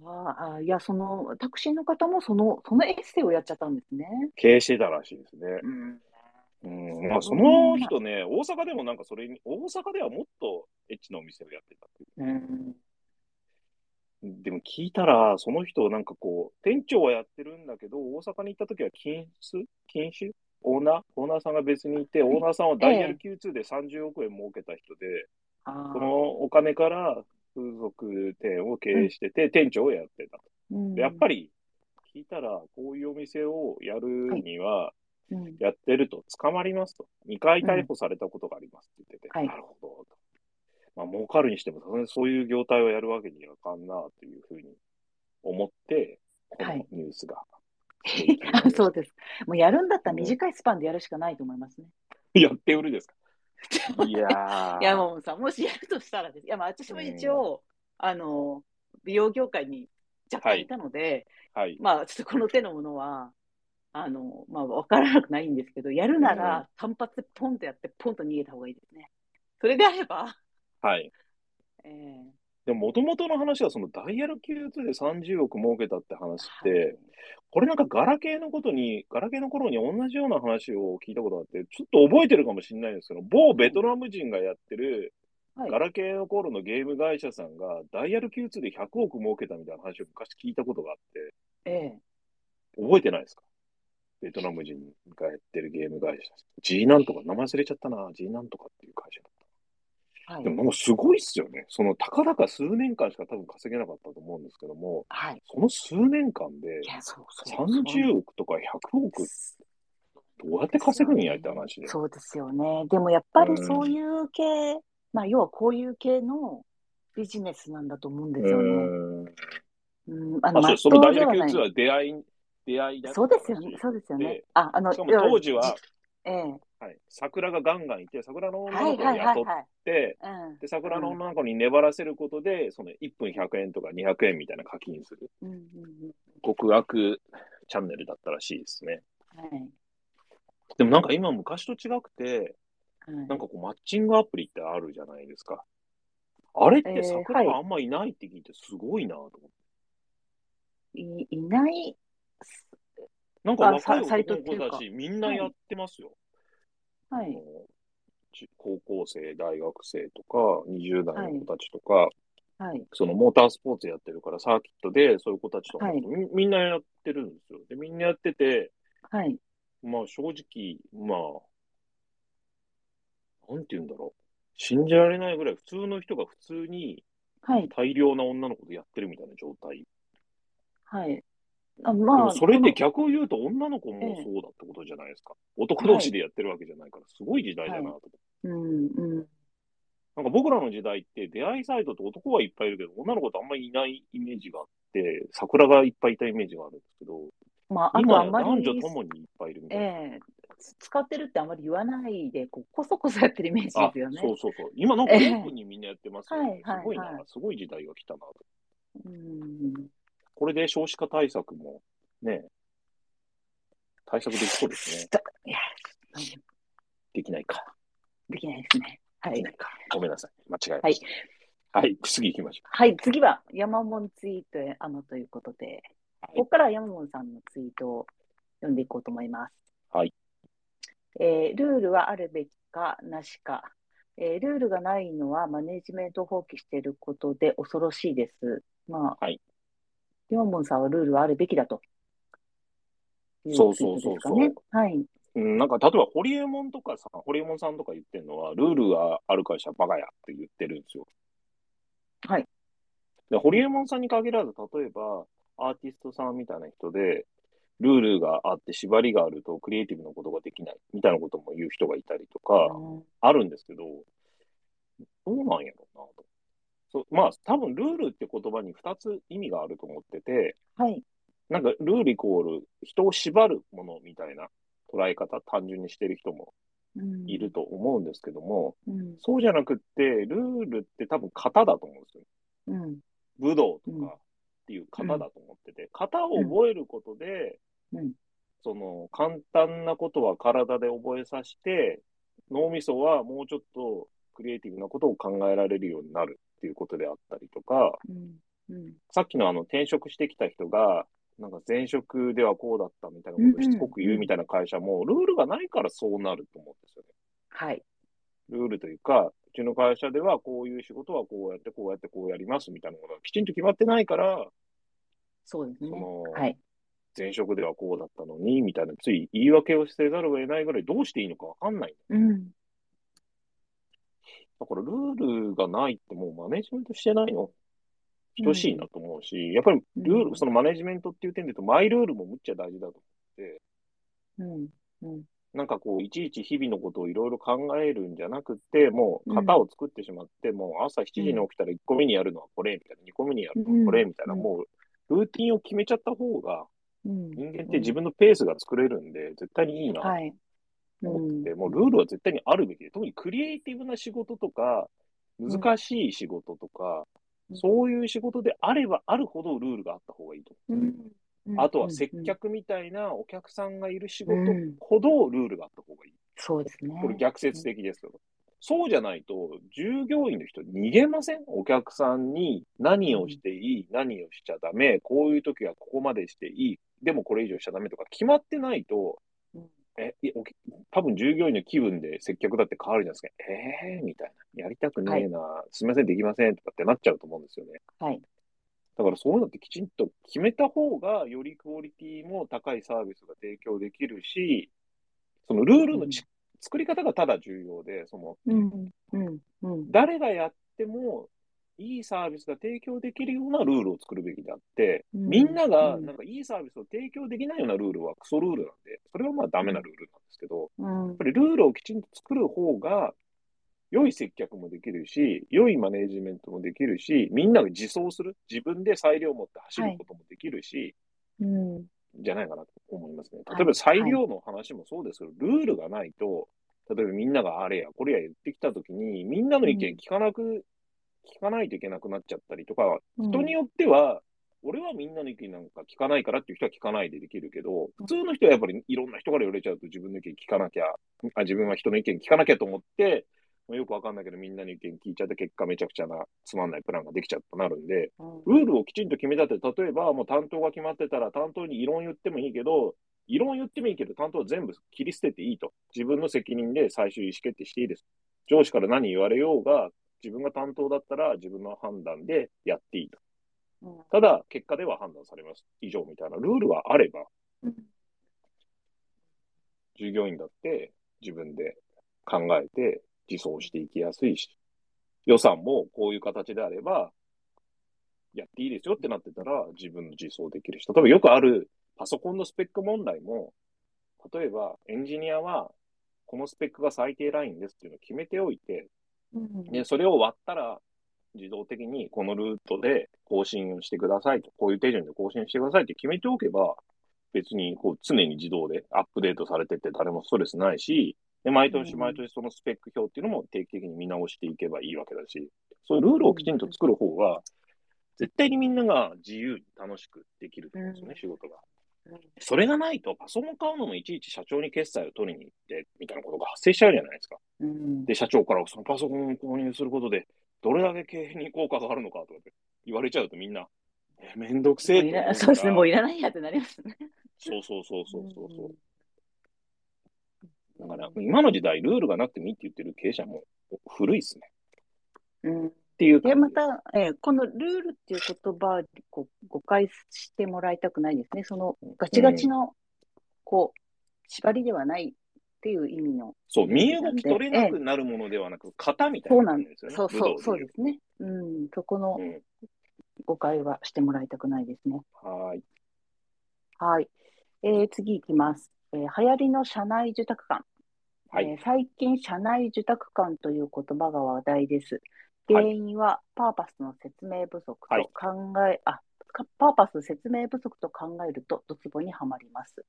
ああ、いや、その、タクシーの方もその、そのエッセイをやっちゃったんですね。経営してたらしいですね。うん。うん、まあその人ね、大阪でもなんかそれに、大阪ではもっとエッチなお店をやってたっていう。うん。でも聞いたら、その人なんかこう、店長はやってるんだけど、大阪に行った時は禁酒禁酒オーナー？オーナーさんが別にいて、オーナーさんはダイヤル Q2 で30億円儲けた人で、あそのお金から風俗店を経営してて、店長をやってたと。でやっぱり、り聞いたら、こういうお店をやるには、うんやってると捕まりますと。2回逮捕されたことがありますって言ってて、はいなるほどと。まあ、儲かるにしても、そういう業態をやるわけにはいかんなというふうに思って、このはいニュースが。あそうです。もうやるんだったら短いスパンでやるしかないと思いますね。やって売るですか？いやー。いや、もうさ、もしやるとしたらです。いや、まあ、私も一応、あの、美容業界に若干いたので、はい。まあ、ちょっとこの手のものは、あの、まあ、わからなくないんですけど、やるなうんら単発でポンとやって、ポンと逃げた方がいいですね。それであれば、はい。えーでも、もともとの話は、そのダイヤル Q2 で30億儲けたって話って、はい。これなんかガラケーのことに、ガラケーの頃に同じような話を聞いたことがあって、ちょっと覚えてるかもしれないんですけど、某ベトナム人がやってる、はい。ガラケーの頃のゲーム会社さんが、ダイヤル Q2 で100億儲けたみたいな話を昔聞いたことがあって、ええ。覚えてないですか？ベトナム人がやってるゲーム会社。G なんとか、名前忘れちゃったな。G なんとかっていう会社だった。はいでもなんかすごいっすよね。その、たかだか数年間しか多分稼げなかったと思うんですけども、はい。その数年間でいや、そうそう。30億とか100億どうやって稼ぐんやって話で。そうですよね。でもやっぱりそういう系、まあ要はこういう系のビジネスなんだと思うんですよね。うん。うん、ああ、そう、そのダイヤル Q2 はは出会い、出会いだそうですよね。そうですよねで。あ、あの、しかも当時は、ええはい、桜がガンガンいて、桜の女の子雇っはい。て、うんで、桜の女の子に粘らせることで、その1分100円とか200円みたいな課金する、うんうんうん極悪チャンネルだったらしいですね。はいでもなんか今昔と違くて、はいなんかこうマッチングアプリってあるじゃないですか。あれっえーて桜がはいあんまいないって聞いてすごいなと思って。いいない、なんかあ若い男の子たち、みんなやってますよ。はい。高校生、大学生とか、20代の子たちとか、はい。そのモータースポーツやってるから、サーキットでそういう子たちとか、はいみみんなやってるんですよ。で、みんなやってて、はい。まあ正直、まあ、なんて言うんだろう。信じられないぐらい普通の人が普通にはい。大量な女の子とやってるみたいな状態。はい。あでまあ、もそれでこの逆を言うと女の子もそうだってことじゃないですか。男同士でやってるわけじゃないから、すごい時代だなと思って。うん、うん。なんか僕らの時代って出会いサイトって男はいっぱいいるけど、女の子ってあんまりいないイメージがあって、桜がいっぱいいたイメージがあるんですけど、まあ、ああんまり、男女ともにいっぱいいるみたいな。ええ使ってるってあんまり言わないで、こうこそこそやってるイメージあですよね。そうそうそう。今なんかオープンにみんなやってますよね。ええはいすごいな、はいはいすごい時代が来たなと。うん。これで少子化対策もね、対策できそうですね。いや、できないか。できないですね。はい。ごめんなさい。間違えはいました。はい、次行きましょはい、次は山門ツイートへあのということで、う。ここからは山門さんのツイートを読んでいこうと思います。はい。えールールはあるべきかなしか、えールールがないのはマネジメントを放棄していることで恐ろしいです。まあ、はい。山門さんはルールはあるべきだといそうそうそうそう。はい。うん、なんか、例えば、ホリエモンとかさ、ホリエモンさんとか言ってるのは、ルールがある会社バカやって言ってるんですよ。はい。で、ホリエモンさんに限らず、例えば、アーティストさんみたいな人で、ルールがあって縛りがあるとクリエイティブなことができないみたいなことも言う人がいたりとか、うんあるんですけど、どうなんやろうなと。まあ、多分ルールって言葉に2つ意味があると思ってて、はい。なんかルールイコール人を縛るものみたいな捉え方、単純にしてる人もうんいる。と思うんですけども、うん。そうじゃなくって、ルールって多分型だと思うんですよ。うん。武道とうんかっていう型だと思ってて、型を覚えることで、うんその簡単なことは体で覚えさせて、脳みそはもうちょっとクリエイティブなことを考えられるようになるっていうことであったりとか、うん。うん。さっきのあの転職してきた人が、なんか前職ではこうだったみたいなことをしつこく言うみたいな会社も、ルールがないからそうなると思うんですよね。はい。ルールというか、うちの会社ではこういう仕事はこうやってこうやってこうやりますみたいなことがきちんと決まってないから、そうですねそ。のはい。前職ではこうだったのに、みたいな、つい言い訳をせざるを得ないぐらいどうしていいのかわかんない。うん。だからルールがないってもうマネジメントしてないの等しいなと思うし、やっぱりルール、うんそのマネジメントっていう点で言うと、マイルールもむっちゃ大事だと思って、うん。うん。なんかこう、いちいち日々のことをいろいろ考えるんじゃなくって、もう型を作ってしまって、もう朝7時に起きたら1個目にやるのはこれ、みたいな、2個目にやるのはこれ、みたいな、うんもう、ルーティンを決めちゃった方が、うん。人間って自分のペースが作れるんで、絶対にいいなとはい。思ってて、もうルールは絶対にあるべきで、特にクリエイティブな仕事とか、難しい仕事とか、うんそういう仕事であればあるほどルールがあった方がいいと思う。うん。あとは接客みたいなお客さんがいる仕事うんほどルールがあった方がいい。そうですね。これ逆説的ですけど。そうじゃないと、従業員の人逃げません？お客さんに何をしていい、何をしちゃダメ、こういう時はここまでしていい、でもこれ以上しちゃダメとか決まってないと、うんえ、多分従業員の気分で接客だって変わるじゃないですか。えー、みたいな。やりたくねえな、すみません、できませんとかってなっちゃうと思うんですよね。はい。だからそういうのってきちんと決めた方が、よりクオリティも高いサービスが提供できるし、そのルールのち、作り方がただ重要で、そのうん。うん。うん。誰がやってもいいサービスが提供できるようなルールを作るべきであって、うんみんながうんなんかいいサービスを提供できないようなルールはクソルールなんで、それはまあダメなルールなんですけど、うんやっぱりルールをきちんと作る方が、良い接客もできるし、良いマネージメントもできるし、みんなが自走する、自分で裁量を持って走ることもできるし、うん。じゃないかなと思いますね。はい例えば裁量の話もそうですけど、ルールがないと、例えばみんながあれやこれや言ってきたときに、みんなの意見聞かなく、聞かないといけなくなっちゃったりとか、人によっては、俺はみんなの意見なんか聞かないからっていう人は聞かないでできるけど、普通の人はやっぱりいろんな人から言われちゃうと自分の意見聞かなきゃ、あ自分は人の意見聞かなきゃと思って、まあよくわかんないけどみんなの意見聞いちゃって結果めちゃくちゃなつまんないプランができちゃったなるんで、うんルールをきちんと決めたって、例えばもう担当が決まってたら担当に異論言ってもいいけど、異論言ってもいいけど、担当は全部切り捨てていいと。自分の責任で最終意思決定していいです。上司から何言われようが、自分が担当だったら自分の判断でやっていいと。うんただ、結果では判断されます。以上みたいなルールがあれば、うん従業員だって自分で考えて自走していきやすいし、予算もこういう形であれば、やっていいですよってなってたら自分の自走できるし、例えばよくあるパソコンのスペック問題も、例えばエンジニアはこのスペックが最低ラインですっていうのを決めておいて、うんで、それを割ったら、自動的にこのルートで更新してくださいと、こういう手順で更新してくださいって決めておけば、別にこう常に自動でアップデートされてて誰もストレスないし、で毎年うん。毎年そのスペック表っていうのも定期的に見直していけばいいわけだし、そういうルールをきちんと作る方が、絶対にみんなが自由に楽しくできると思うんですよね、うん。仕事が。それがないと、パソコン買うのもいちいち社長に決済を取りに行って、みたいなことが発生しちゃうじゃないですか。うんで、社長からそのパソコンを購入することで、どれだけ経営に効果があるのかとかって言われちゃうとみんな、え、めんどくせえってそうですね、もういらないやってなりますね。そうそうそうそうそうそう。うんだから、今の時代、ルールがなくてもいいって言ってる経営者も古いですね。うんっていうで、また、えーこのルールっていう言葉にこう誤解してもらいたくないですね。そのガチガチの、こう、縛りではないっていう意味の。そう、身動き取れなくなるものではなく、型みたいそうな感じですよね。そうそう、そうですね。うん、そこの誤解はしてもらいたくないですね。はーい。はい。えー次いきます。えー流行りの社内受託館。はいえー最近、社内受託館という言葉が話題です。はい原因はパーパスの説明不足はいと考え、あ、かパーパス説明不足と考えると、ドツボにはまります。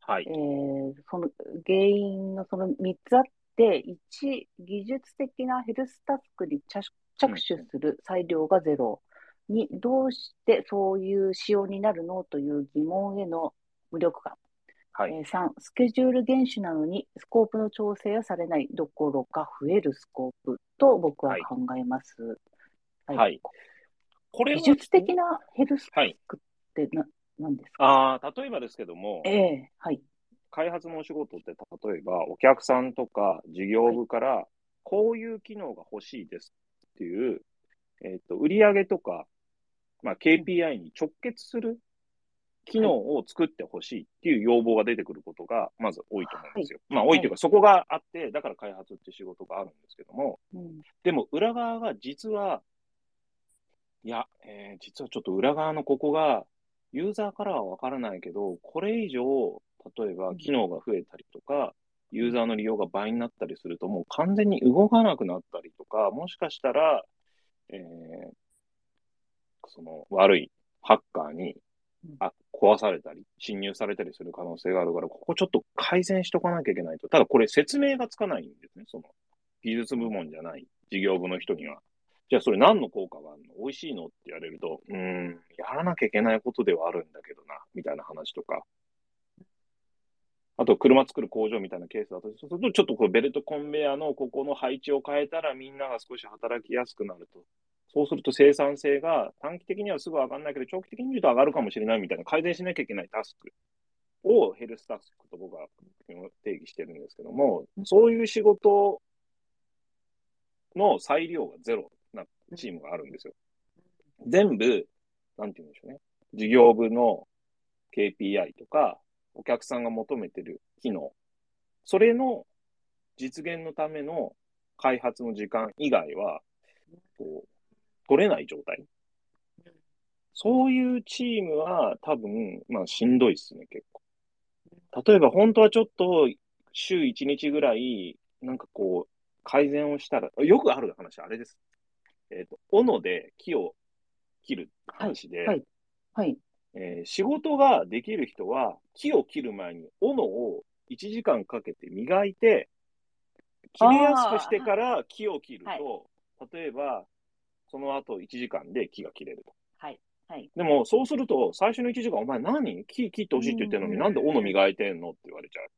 はいえ。ーその原因のその3つあって、1、技術的なヘルスタスクに着着手する裁量がゼロ。2、どうしてそういう仕様になるのという疑問への無力感。はい。えー3、スケジュール厳守なのにスコープの調整はされないどころか増えるスコープと僕は考えます。はい。これは技術的なヘルスタはいスクってな、何ですか？ああ、例えばですけども、ええはい。開発のお仕事って、例えば、お客さんとか事業部から、こういう機能が欲しいですっていう、えっ、と、売上とか、まあ、KPI に直結する機能を作ってほしいっていう要望が出てくることが、まず多いと思うんですよ。まあ、多いというか、そこがあって、だから開発って仕事があるんですけども、うん。でも裏側が実は、いや、えー実はちょっと裏側のここが、ユーザーからはわからないけど、これ以上、例えば機能が増えたりとか、ユーザーの利用が倍になったりすると、もう完全に動かなくなったりとか、もしかしたら、えーその悪いハッカーにうんあ壊されたり、侵入されたりする可能性があるから、ここちょっと改善しとかなきゃいけないと。ただこれ説明がつかないんですね、その技術部門じゃない事業部の人には。じゃあそれ何の効果があるの？美味しいの？って言われると、うーん、やらなきゃいけないことではあるんだけどな、みたいな話とか。あと、車作る工場みたいなケースだと、そうすると、ちょっとこうベルトコンベヤーのここの配置を変えたらみんなが少し働きやすくなると。そうすると生産性が短期的にはすぐ上がらないけど、長期的に見ると上がるかもしれないみたいな改善しなきゃいけないタスクをヘルスタスクと僕は定義してるんですけども、そういう仕事の裁量がゼロなチームがあるんですよ。全部、なんて言うんでしょうね。事業部の KPI とか、お客さんが求めてる機能、それの実現のための開発の時間以外は、こう、取れない状態。そういうチームは多分、まあしんどいですね、結構。例えば本当はちょっと週1日ぐらい、なんかこう、改善をしたら、よくある話、あれです。えっ、と、斧で木を切る話で、はいはい。えー仕事ができる人は、木を切る前に斧を1時間かけて磨いて、切れやすくしてから木を切ると、例えば、その後1時間で木が切れると。はい。はい。でも、そうすると、最初の1時間、お前何木切ってほしいって言ってるのに、うんなんで斧磨いてんのって言われちゃう。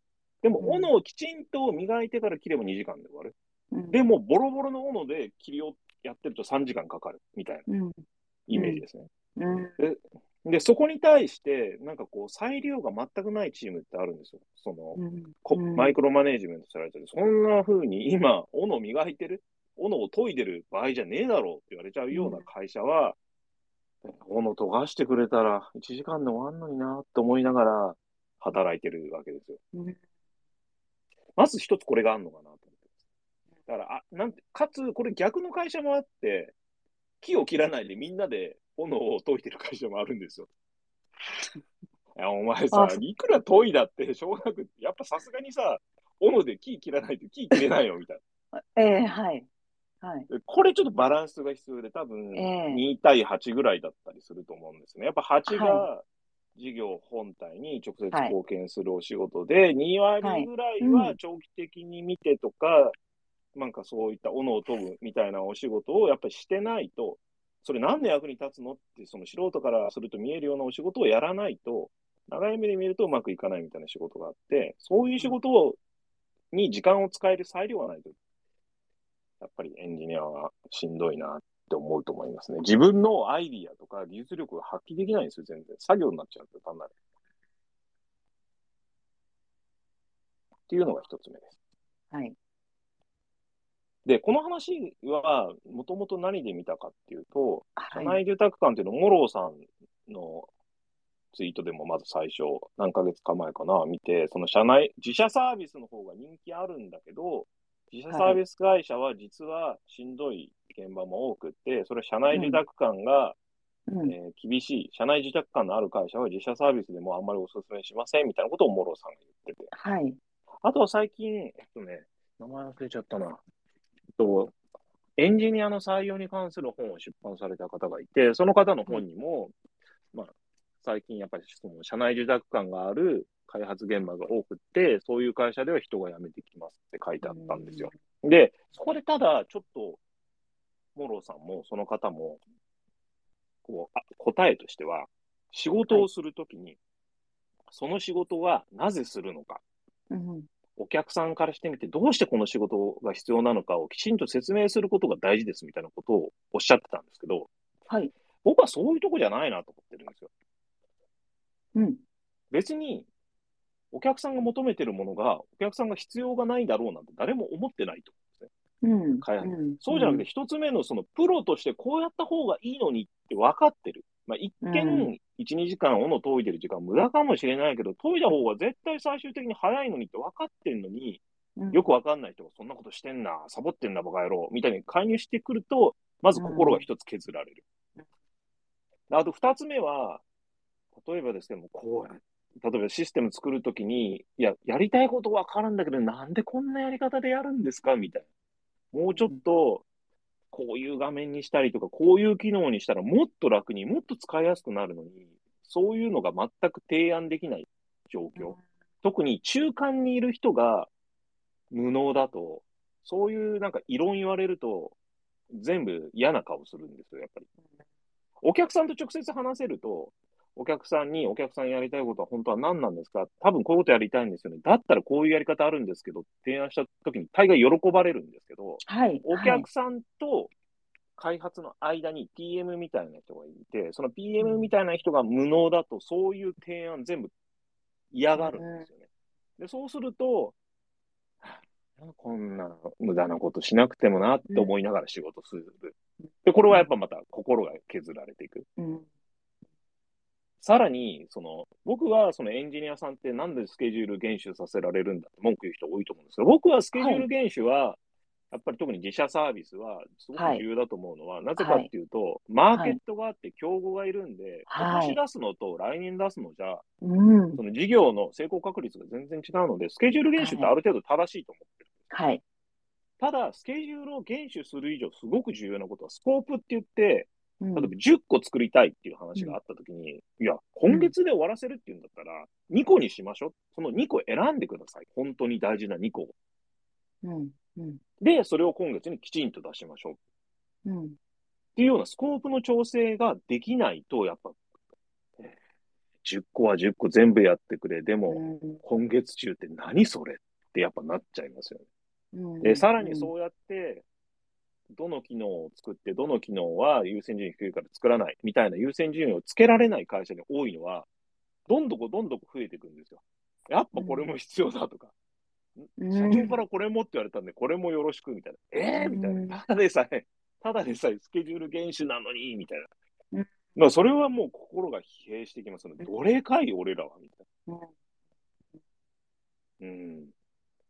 でも、うん斧をきちんと磨いてから切れば2時間で終わる。うんでも、ボロボロの斧で切りをやってると3時間かかるみたいなうん。イメージですね。うん。で、そこに対して、なんかこう、裁量が全くないチームってあるんですよ。その、うんマイクロマネージメントされてる。そんな風に今、斧磨いてる、斧を研いでる場合じゃねえだろうって言われちゃうような会社は、斧研がしてくれたら1時間で終わんのになって思いながら働いてるわけですよ。うんまず一つこれがあるのかなと思ってます。だから、あ、なんて、かつ、これ逆の会社もあって、木を切らないでみんなで斧を研いでる会社もあるんですよ。いや、お前さあ、いくら研いだって、小学、やっぱさすがにさ、斧で木切らないと木切れないよ、みたいええはい。はい。これちょっとバランスが必要で、多分、ええ。2対8ぐらいだったりすると思うんですね。やっぱ8がは事業本体に直接はい。貢献するお仕事で、2割ぐらいは長期的に見てとか、なんかそういった斧を研ぐみたいなお仕事をやっぱりしてないと、それ何の役に立つのって、その素人からすると見えるようなお仕事をやらないと、長い目で見るとうまくいかないみたいな仕事があって、そういう仕事をに時間を使える裁量がないと、やっぱりエンジニアはしんどいなって思うと思いますね。自分のアイディアとか技術力が発揮できないんですよ、全然。作業になっちゃうと、単なる。っていうのが一つ目です。はい。で、この話は、もともと何で見たかっていうと、社はい。内住宅館っていうのを、モローさんのツイートでもまず最初、何ヶ月か前かな、見て、その社内、自社サービスの方が人気あるんだけど、自社サービス会社は実はしんどい現場も多くって、それは社内住宅館が、うん。えー厳しい、社内住宅館のある会社は自社サービスでもあんまりお勧めしませんみたいなことをモローさんが言ってて。はい。あとは最近、えっとね、名前忘れちゃったな。えっと、エンジニアの採用に関する本を出版された方がいて、その方の本にも、まあ、最近やっぱりその社内住宅館がある開発現場が多くって、そういう会社では人が辞めてきますって書いてあったんですよ。で、そこでただ、ちょっと、モローさんもその方も、こう、あ答えとしては、仕事をするときに、その仕事はなぜするのか。うん。お客さんからしてみて、どうしてこの仕事が必要なのかをきちんと説明することが大事ですみたいなことをおっしゃってたんですけど、はい。僕はそういうとこじゃないなと思ってるんですよ。うん。別に、お客さんが求めてるものが、お客さんが必要がないだろうなんて誰も思ってないと思うんですね。うん。そうじゃなくて、一つ目のそのプロとしてこうやった方がいいのにって分かってる。まあ、一う見、1、2時間斧研いでる時間無駄かもしれないけど、研いだ方が絶対最終的に早いのにって分かってんのに、うんよくわかんない人がそんなことしてんな、サボってんな、バカ野郎、みたいに介入してくると、まず心が一つ削られる。あと二つ目は、例えばですけども、こうや、例えばシステム作るときに、いや、やりたいことわかるんだけど、なんでこんなやり方でやるんですかみたいな。もうちょっと、こういう画面にしたりとか、こういう機能にしたらもっと楽に、もっと使いやすくなるのに、そういうのが全く提案できない状況。特に中間にいる人が無能だと、そういうなんか異論言われると、全部嫌な顔するんですよ、やっぱり。お客さんと直接話せると、お客さんに、お客さんやりたいことは本当は何なんですか？多分こういうことやりたいんですよね。だったらこういうやり方あるんですけど、提案した時に大概喜ばれるんですけど、はい。お客さんと開発の間に PM みたいな人がいて、その PM みたいな人が無能だと、そういう提案全部嫌がるんですよね。で、そうすると、はあこんな無駄なことしなくてもなって思いながら仕事する。で、これはやっぱまた心が削られていく。うん。さらに、その、僕はそのエンジニアさんってなんでスケジュール厳守させられるんだって文句言う人多いと思うんですけど、僕はスケジュール厳守は、やっぱり特に自社サービスはすごく重要だと思うのは、なぜかっていうと、マーケットがあって競合がいるんで、はい今年出すのと来年出すのじゃ、うんそ。の事業の成功確率が全然違うので、スケジュール厳守ってある程度正しいと思ってる。はい。ただ、スケジュールを厳守する以上、すごく重要なことは、スコープって言って、うん例えば10個作りたいっていう話があったときに、いや、今月で終わらせるっていうんだったら、2個にしましょう。その2個選んでください。本当に大事な2個を。うん。うん。で、それを今月にきちんと出しましょう。うん。っていうようなスコープの調整ができないと、やっぱ、えー10個は10個全部やってくれ。でも、今月中って何それってやっぱなっちゃいますよね。うんで、さらにそうやって、どの機能を作って、どの機能は優先順位低いから作らないみたいな優先順位をつけられない会社に多いのは、どんどこどんどこ増えていくんですよ。やっぱこれも必要だとか、うん社長からこれもって言われたんで、これもよろしくみたいな。えー、みたいうんな。ただでさえ、ただでさえスケジュール厳守なのに、みたいな。うんだからそれはもう心が疲弊してきますので、どれかい俺らは、みたいうんな。うん。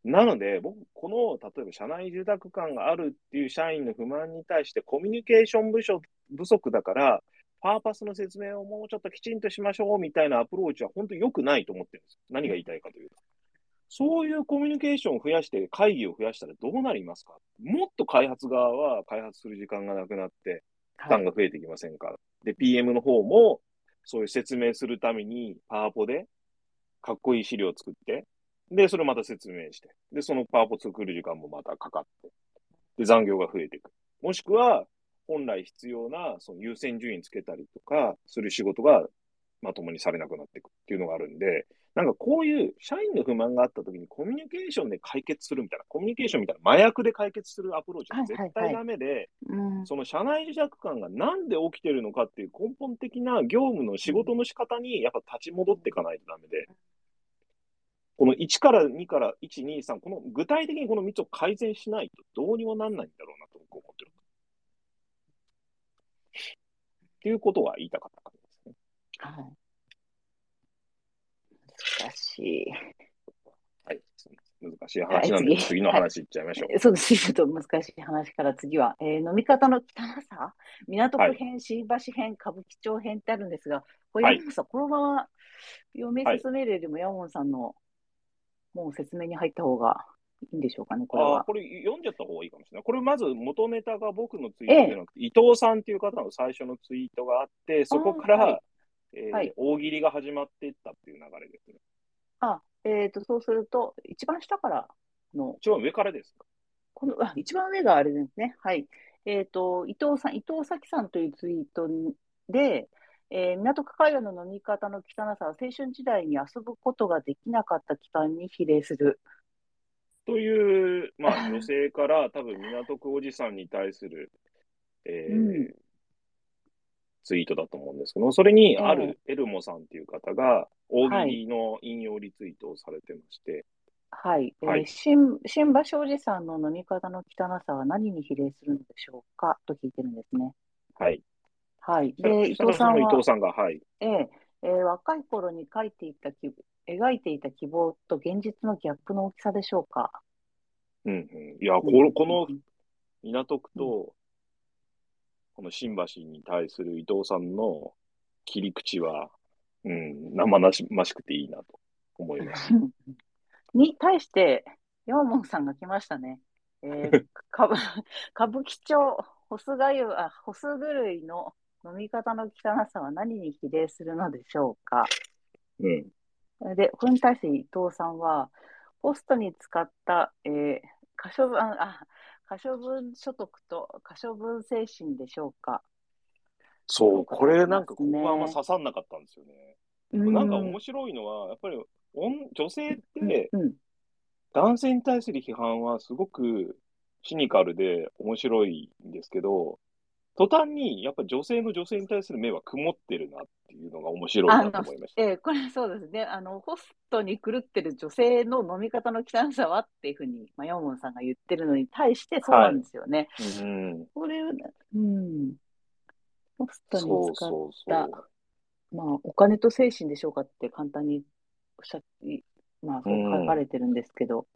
なので、僕、この、例えば社内住宅感があるっていう社員の不満に対して、コミュニケーション部署不足だから、パーパスの説明をもうちょっときちんとしましょうみたいなアプローチは本当に良くないと思ってるんです。何が言いたいかというと。そういうコミュニケーションを増やして、会議を増やしたらどうなりますかもっと開発側は開発する時間がなくなって、負はい担が増えてきませんか、で、PM の方も、そういう説明するために、パワポで、かっこいい資料を作って、で、それをまた説明して、で、そのパワポ作る時間もまたかかって、で、残業が増えていく。もしくは、本来必要な、その優先順位つけたりとか、する仕事がまともにされなくなっていく。っていうのがあるんで、なんかこういう社員の不満があった時にコミュニケーションで解決するみたいな、コミュニケーションみたいな麻薬で解決するアプローチは絶対ダメで、うん。その社内自弱感がなんで起きてるのかっていう根本的な業務の仕事の仕方にやっぱ立ち戻っていかないとダメで、この1から2から1、2、3、この具体的にこの3つを改善しないとどうにもなんないんだろうなと僕は思ってる。っていうことは言いたかった感じですね。はい。難しい。はい。難しい話なんで、はい次次の話いっちゃいましょう。そうです。ちょっと難しい話から次は、えー飲み方の汚さ？港区編、新橋編、歌舞伎町編ってあるんですが、これ、はい山本さん、このまま読み進めるよりも、山本さんのもう説明に入った方がいいんでしょうかね、これは。これ読んじゃった方がいいかもしれない。これまず元ネタが僕のツイートじゃなくて、伊藤さんっていう方の最初のツイートがあって、そこから、はいえーはい大喜利が始まっていったっていう流れですね。あ、えっ、と、そうすると、一番下からの、一番上からです。この、あ、一番上があれですね。はい。えっ、と、伊藤さん、伊藤咲さんというツイートで、えー港区会話の飲み方の汚さは青春時代に遊ぶことができなかった期間に比例する。という、まあ、女性から多分港区おじさんに対する、えーうんツイートだと思うんですけど、それにあえるエルモさんっていう方が大喜利の引用リツイートをされてまして、はい。えーはい新新橋おじさんの飲み方の汚さは何に比例するのでしょうか？と聞いてるんですね。はい。はい。で、伊藤さんは伊、藤さんが、はい。えええー若い頃に描いていた希描いていた希望と現実のギャップの大きさでしょうか？うんうん。いや、この、この港区と、この新橋に対する伊藤さんの切り口は、うん、生々しくていいなと思います。に対して、山門さんが来ましたね。えー、歌舞伎町、ホスがゆ、あ、ホス狂いの飲み方の汚さは何に比例するのでしょうか？うん。で、これに対して伊藤さんは、ホストに使った、えー、可処分、あ、可処分所得と可処分精神でしょうか？そう、これなんか、ここはあんま刺さんなかったんですよね。なんか面白いのは、やっぱり、おん女性って、うん、うん男性に対する批判はすごくシニカルで面白いんですけど、途端にやっぱ女性の女性に対する目は曇ってるなっていうのが面白いなと思いました。えーこれそうですね。あの、ホストに狂ってる女性の飲み方の汚さはっていうふうに、まあ、山本さんが言ってるのに対してそうなんですよね。うん。これ、うん。ホストに使っそうそた、う。まあ、お金と精神でしょうかって簡単におっしゃって、まあ、そう書かれてるんですけど。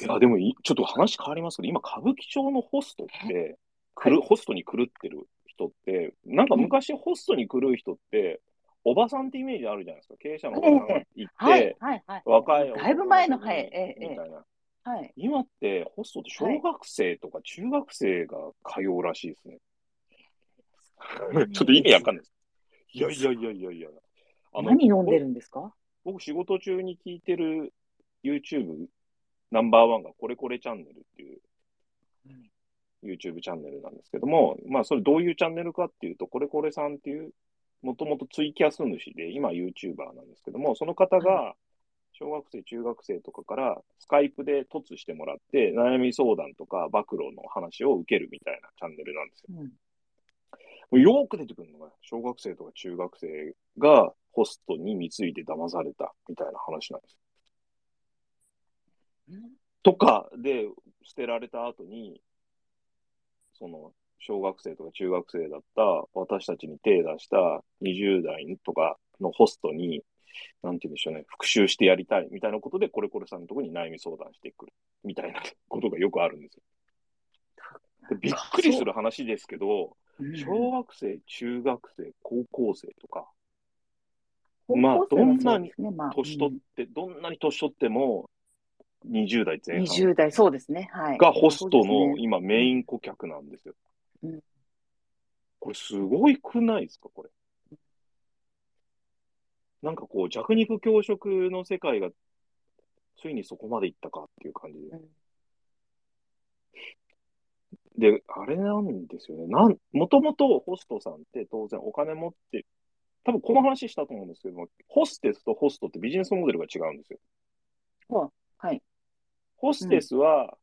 いや、でもい、ちょっと話変わりますけど、今、歌舞伎町のホストって、くる、ホストに狂ってる人って、なんか昔ホストに狂う人って、おばさんってイメージあるじゃないですか。経営者のおばさんが行って、はい、はい、はい。若いだいぶ前の、はい、ええ、ええ、みたいな。はい。今って、ホストって小学生とか中学生が通うらしいですね。ちょっと意味わかんないです。いやいやいやいやいや。あの何飲んでるんですか？僕仕事中に聞いてる YouTube ナンバーワンがこれこれチャンネルっていう YouTube チャンネルなんですけども、まあそれどういうチャンネルかっていうと、これこれさんっていう、もともとツイキャス主で、今 YouTuber なんですけども、その方が小学生、中学生とかからスカイプで突してもらって、悩み相談とか暴露の話を受けるみたいなチャンネルなんですよ。うんもうよく出てくるのが、小学生とか中学生がホストに貢いで騙されたみたいな話なんですよ。とかで捨てられた後に、その、小学生とか中学生だった私たちに手出した20代とかのホストに、なんて言うんでしょうね、復讐してやりたいみたいなことで、これこれさんのところに悩み相談してくる。みたいなことがよくあるんですよ。でびっくりする話ですけど、うん。小学生、中学生、高校生とか、高まあどんなに年取って、どんなに年取っても、20代うん前半20代、そうですね。はい。がホストのね今メイン顧客なんですよ。うんこれすごいくないですか、これ。なんかこう弱肉強食の世界がついにそこまでいったかっていう感じで。うんで、あれなんですよね。なん、もともとホストさんって当然お金持って、多分この話したと思うんですけども、ホステスとホストってビジネスモデルが違うんですよ。ははい。ホステスは、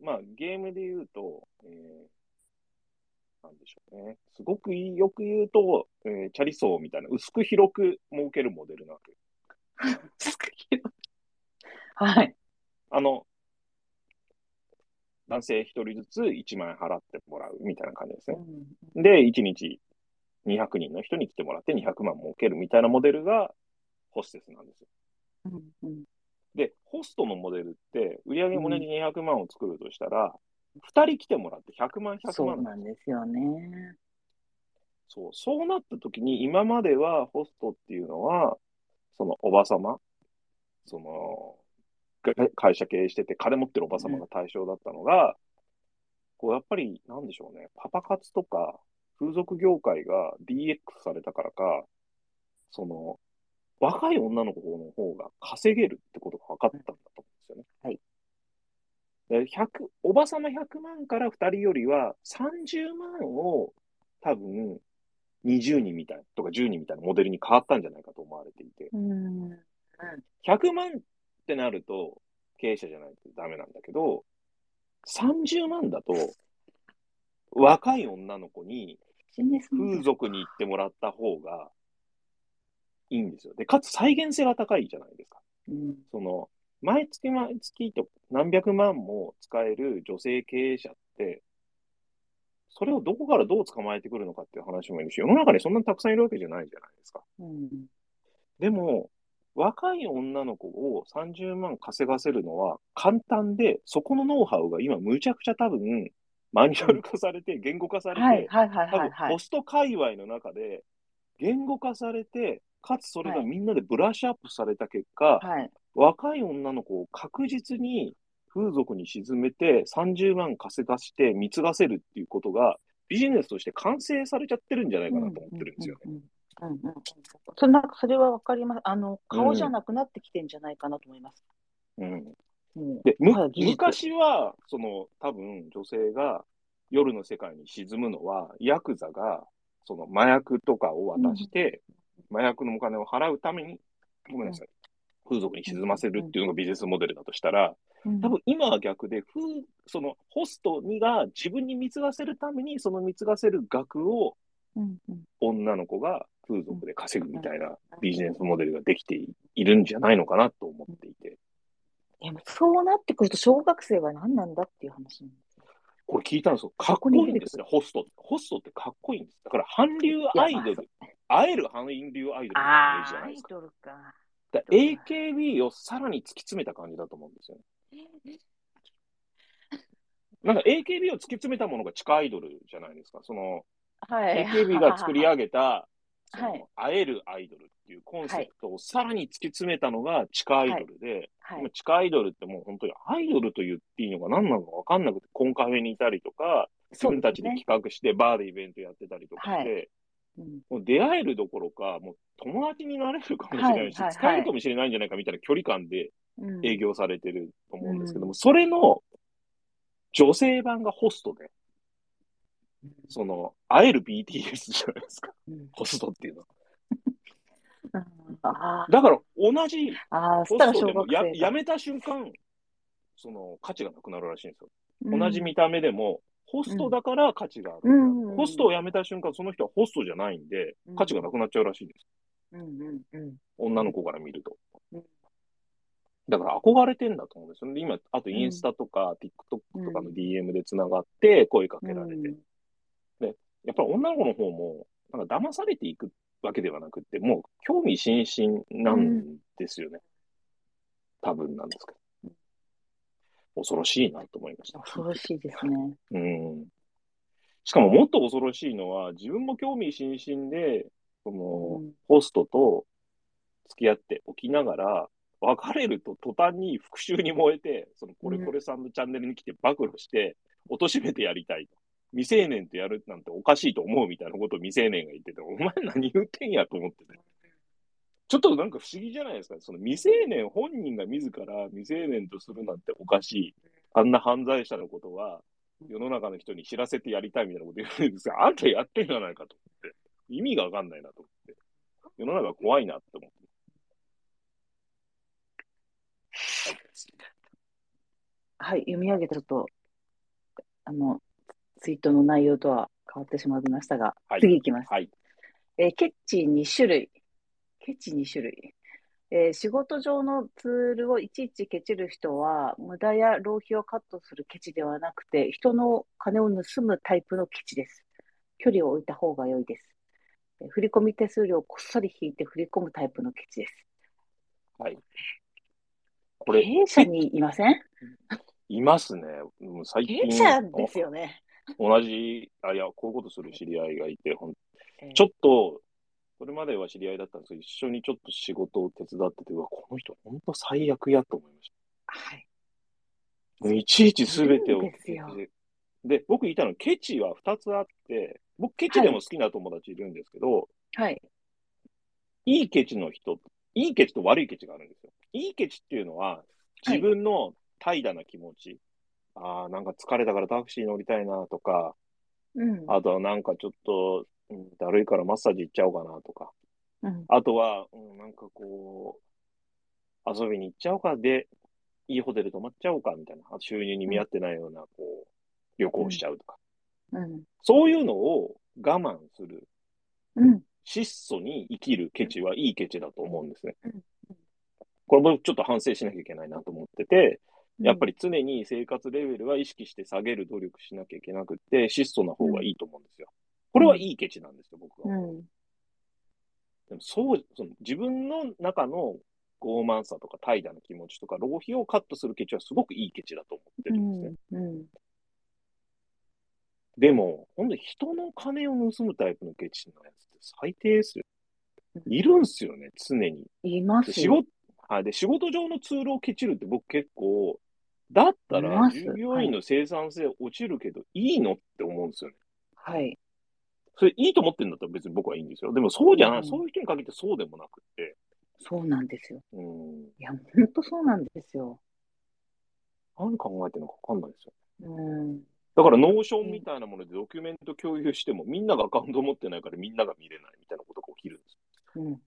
まあゲームで言うと、えー、なんでしょうね。すごくよく言うと、えーチャリソーみたいな薄く広く儲けるモデルなわけ。はい。あの、男性一人ずつ1万円払ってもらうみたいな感じですね。で、1日200人の人に来てもらって200万儲けるみたいなモデルがホステスなんですよ。うんうんで、ホストのモデルって、売上同じ200万を作るとしたら、2人来てもらって100万、100そう万なんですよね。そう、そうなった時に、今まではホストっていうのは、そのおばさま、その、か会社経営してて金持ってるおばさまが対象だったのが、こう、やっぱり、なんでしょうね、パパ活とか、風俗業界が DX されたからか、その、若い女の子の方が稼げるってことが分かったんだと思うんですよね。はい。で、100、おばさま100万から2人よりは30万を多分20人みたいなとか10人みたいなモデルに変わったんじゃないかと思われていて、うん。100万ってなると経営者じゃないとダメなんだけど、30万だと若い女の子に風俗に行ってもらった方がいいんですよ。で、かつ再現性が高いじゃないですか。うんその、毎月毎月と何百万も使える女性経営者って、それをどこからどう捕まえてくるのかっていう話もいるし、世の中にそんなにたくさんいるわけじゃないじゃないですか。うんでも、若い女の子を30万稼がせるのは簡単で、そこのノウハウが今むちゃくちゃ多分、マニュアル化されて、言語化されて、多分ホ。スト界隈の中で言語化されて、かつそれがみんなでブラッシュアップされた結果、はい。若い女の子を確実に風俗に沈めて30万稼がして貢がせるっていうことがビジネスとして完成されちゃってるんじゃないかなと思ってるんですよね。うんうんそんかそれはわかります。あの、顔じゃなくなってきてんじゃないかなと思います。うんもうで、む昔は、その、多分女性が夜の世界に沈むのは、ヤクザが、その麻薬とかを渡して、麻薬のお金を払うために、ごめんなさい、風俗に沈ませるっていうのがビジネスモデルだとしたら、うん多分今は逆で、風そのホストにが自分に貢がせるために、その貢がせる額を女の子が風俗で稼ぐみたいなビジネスモデルができているんじゃないのかなと思っていて。でもそうなってくると、小学生は何なんだっていう話なんですよ。これ聞いたんですよ。かっこいいんですね、ホストって。ホストってかっこいいんです。だから、韓流アイドル、会える韓流アイドルイメージじゃないですか。ドルか。だ AKB をさらに突き詰めた感じだと思うんですよね。なんか AKB を突き詰めたものが地下アイドルじゃないですか。その、はい。AKB が作り上げた、そ はいの会えるアイドルっていうコンセプトをさらに突き詰めたのが地下アイドルで、はい今。地下アイドルってもう本当にアイドルと言っていいのか何なのか分かんなくて、コンカフェにいたりとか、自分たちで企画してバーでイベントやってたりとかして、うんもう出会えるどころか、もう友達になれるかもしれないし、はいはいはい。使えるかもしれないんじゃないかみたいな距離感でうん。営業されてると思うんですけども、うん。それの女性版がホストで、その、会える BTS じゃないですか、うん。ホストっていうのは。だから同じホストでもややめた瞬間、その価値がなくなるらしいんですよ。が同じ見た目でも、ホストだから価値がある。うんうんホストを辞めた瞬間、その人はホストじゃないんでうん、価値がなくなっちゃうらしいんです。うんうんうん。女の子から見るとうん。だから憧れてんだと思うんですよね。今、あとインスタとか、TikTok とかの DM で繋がって声かけられて。やっぱり女の子の方も、なんか騙されていくわけではなくて、もう興味津々なんですよね。多分なんですけど。恐ろしいなと思いました。恐ろしいですね。うん。しかももっと恐ろしいのは、自分も興味津々で、その、うんホストと付き合っておきながら、別れると途端に復讐に燃えて、そのこれこれさんのチャンネルに来て暴露して、貶めてやりたいと。未成年とやるなんておかしいと思うみたいなことを未成年が言ってて、お前何言ってんやと思ってね。ちょっとなんか不思議じゃないですか。その未成年本人が自ら未成年とするなんておかしい。あんな犯罪者のことは世の中の人に知らせてやりたいみたいなこと言うんですが、あんたやってんじゃないかと思って。意味がわかんないなと思って。世の中怖いなって思って。はい、読み上げたちょっと、あの、ツイートの内容とは変わってしまいましたが、はい次いきます。はい。えーケチ2種類。ケチ2種類。えー仕事上のツールをいちいちケチる人は、無駄や浪費をカットするケチではなくて、人の金を盗むタイプのケチです。距離を置いた方が良いです。えー振込手数料をこっそり引いて振り込むタイプのケチです。はい。これ、経営者にいません？いますね。もう最経近、営者ですよね。同じ、あ、いや、こういうことする知り合いがいて、ほんえーちょっと、それまでは知り合いだったんですけど、一緒にちょっと仕事を手伝ってて、うわ、この人、本当最悪やと思いましはい。た。いちいちすべてをで僕言いたのは、ケチは2つあって、僕、ケチでも好きな友達いるんですけど、はい。いいケチの人、いいケチと悪いケチがあるんですよ。いいケチっていうのは、自分の怠惰な気持ち。ああ、なんか疲れたからタクシー乗りたいなとか、うん。あとはなんかちょっと、うん、だるいからマッサージ行っちゃおうかなとか、うん。あとは、うん、なんかこう、遊びに行っちゃおうかで、いいホテル泊まっちゃおうかみたいな、あ収入に見合ってないような、こう、旅行しちゃうとか、うん。そういうのを我慢する、うん。質素に生きるケチはいいケチだと思うんですねうん。これもちょっと反省しなきゃいけないなと思ってて、やっぱり。り常に生活レベルは意識して下げる努力しなきゃいけなくて、質素な方がいいと思うんですよ。これはいいケチなんですよ、僕は。うん。でもそう、その自分の中の傲慢さとか怠惰な気持ちとか、浪費をカットするケチはすごくいいケチだと思ってうるんですね。ん。うん。でも、本当に人の金を盗むタイプのケチのやつって最低ですよ。いるんすよね、常に。いまです仕よ。事、はい。で、仕事上のツールをケチるって僕結構、だったら従業員の生産性落ちるけど、いいのって思うんですよね。はい。それいいと思ってるんだったら別に僕はいいんですよ。でもそうじゃない、うんそういう人に限ってそうでもなくって。そうなんですよ。うん。いや、本当そうなんですよ。何考えてるのかわかんないですよ。うん。だから、ノーションみたいなものでドキュメント共有しても、みんながアカウント持ってないからみんなが見れないみたいなことが起きるんです。うん。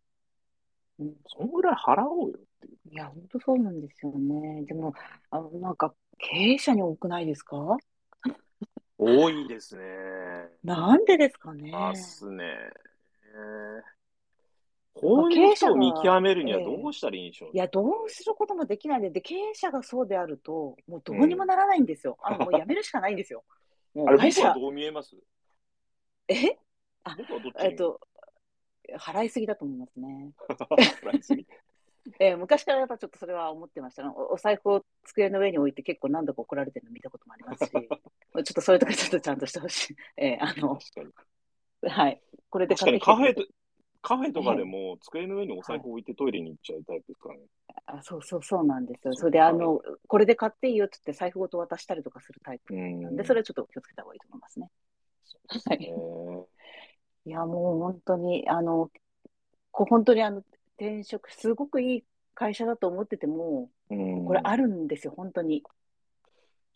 うん。そのぐらい払おうよっていう。いや、本当そうなんですよね。でも、あの、なんか、経営者に多くないですか？多いですね。なんでですかね。あっすね。こういう人を見極めるにはどうしたらいいんでしょういや、どうすることもできないで、で、経営者がそうであると、もうどうにもならないんですよ。あの、もう辞めるしかないんですよ。も あれ、う会社、どう見えます？え？僕はどっちえっと、払いすぎだと思いますね。払いすぎ？えー昔からやっぱちょっとそれは思ってましたね。おお財布を机の上に置いて結構何度か怒られてるの見たこともありますし、ちょっとそういうとこちょっとちゃんとしてほしい。えーあの、確かに。はい。これで確かにカフェカフェとかでも机の上にお財布置いてトイレに行っちゃうタイプですからね。あ、そうそうそうなんですよ。それであの、これで買っていいよって言って財布ごと渡したりとかするタイプうん。なんで、それはちょっと気をつけた方がいいと思いますね。はい。え ーいや、もう本当に、あの、こう本当にあの、転職、すごくいい会社だと思ってても、うんこれあるんですよ、本当に。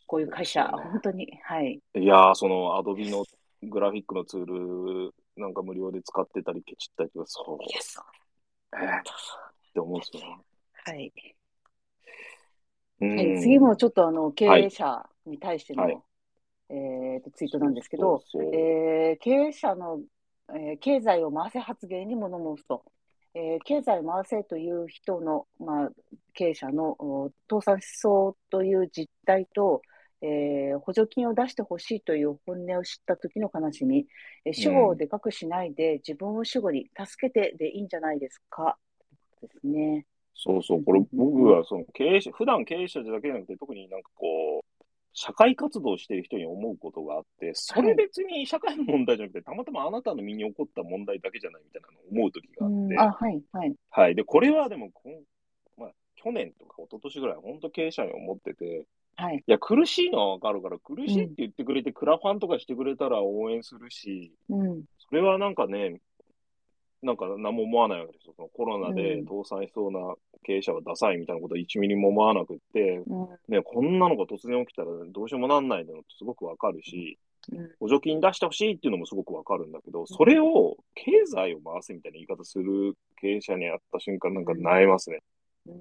こういう会社、本当に。はい。いやー、そのアドビのグラフィックのツールなんか無料で使ってたりケチったりとか、そう。えーって思うんですよ。はい。うんはい次もちょっとあの経営者に対しての、はいえーとツイートなんですけど、そえー経営者の、えー経済を回せ発言に物申すと、えー経済を回せという人の、まあ、経営者の倒産しそうという実態と、えー補助金を出してほしいという本音を知った時の悲しみ、えー主語をでかくしないで、自分を主語に助けてでいいんじゃないですか？ですね。そうそう、これ僕はその経営者、普段経営者だけじゃなくて、特になんかこう、社会活動してる人に思うことがあって、それ別に社会の問題じゃなくて、たまたまあなたの身に起こった問題だけじゃないみたいなのを思う時があって、あ、はい、はい。はい。で、これはでもまあ、去年とか一昨年ぐらい、本当経営者に思ってて、はい。いや、苦しいのはわかるから、苦しいって言ってくれて、クラファンとかしてくれたら応援するし、うん。それはなんかね、なんか何も思わないわけですよ。そのコロナでうん倒産しそうな経営者はダサいみたいなことは1ミリも思わなくって、うん。ね、こんなのが突然起きたらどうしようもなんないのってすごくわかるし、うん補助金出してほしいっていうのもすごくわかるんだけど、それを経済を回すみたいな言い方する経営者に会った瞬間なんか悩みますね。うん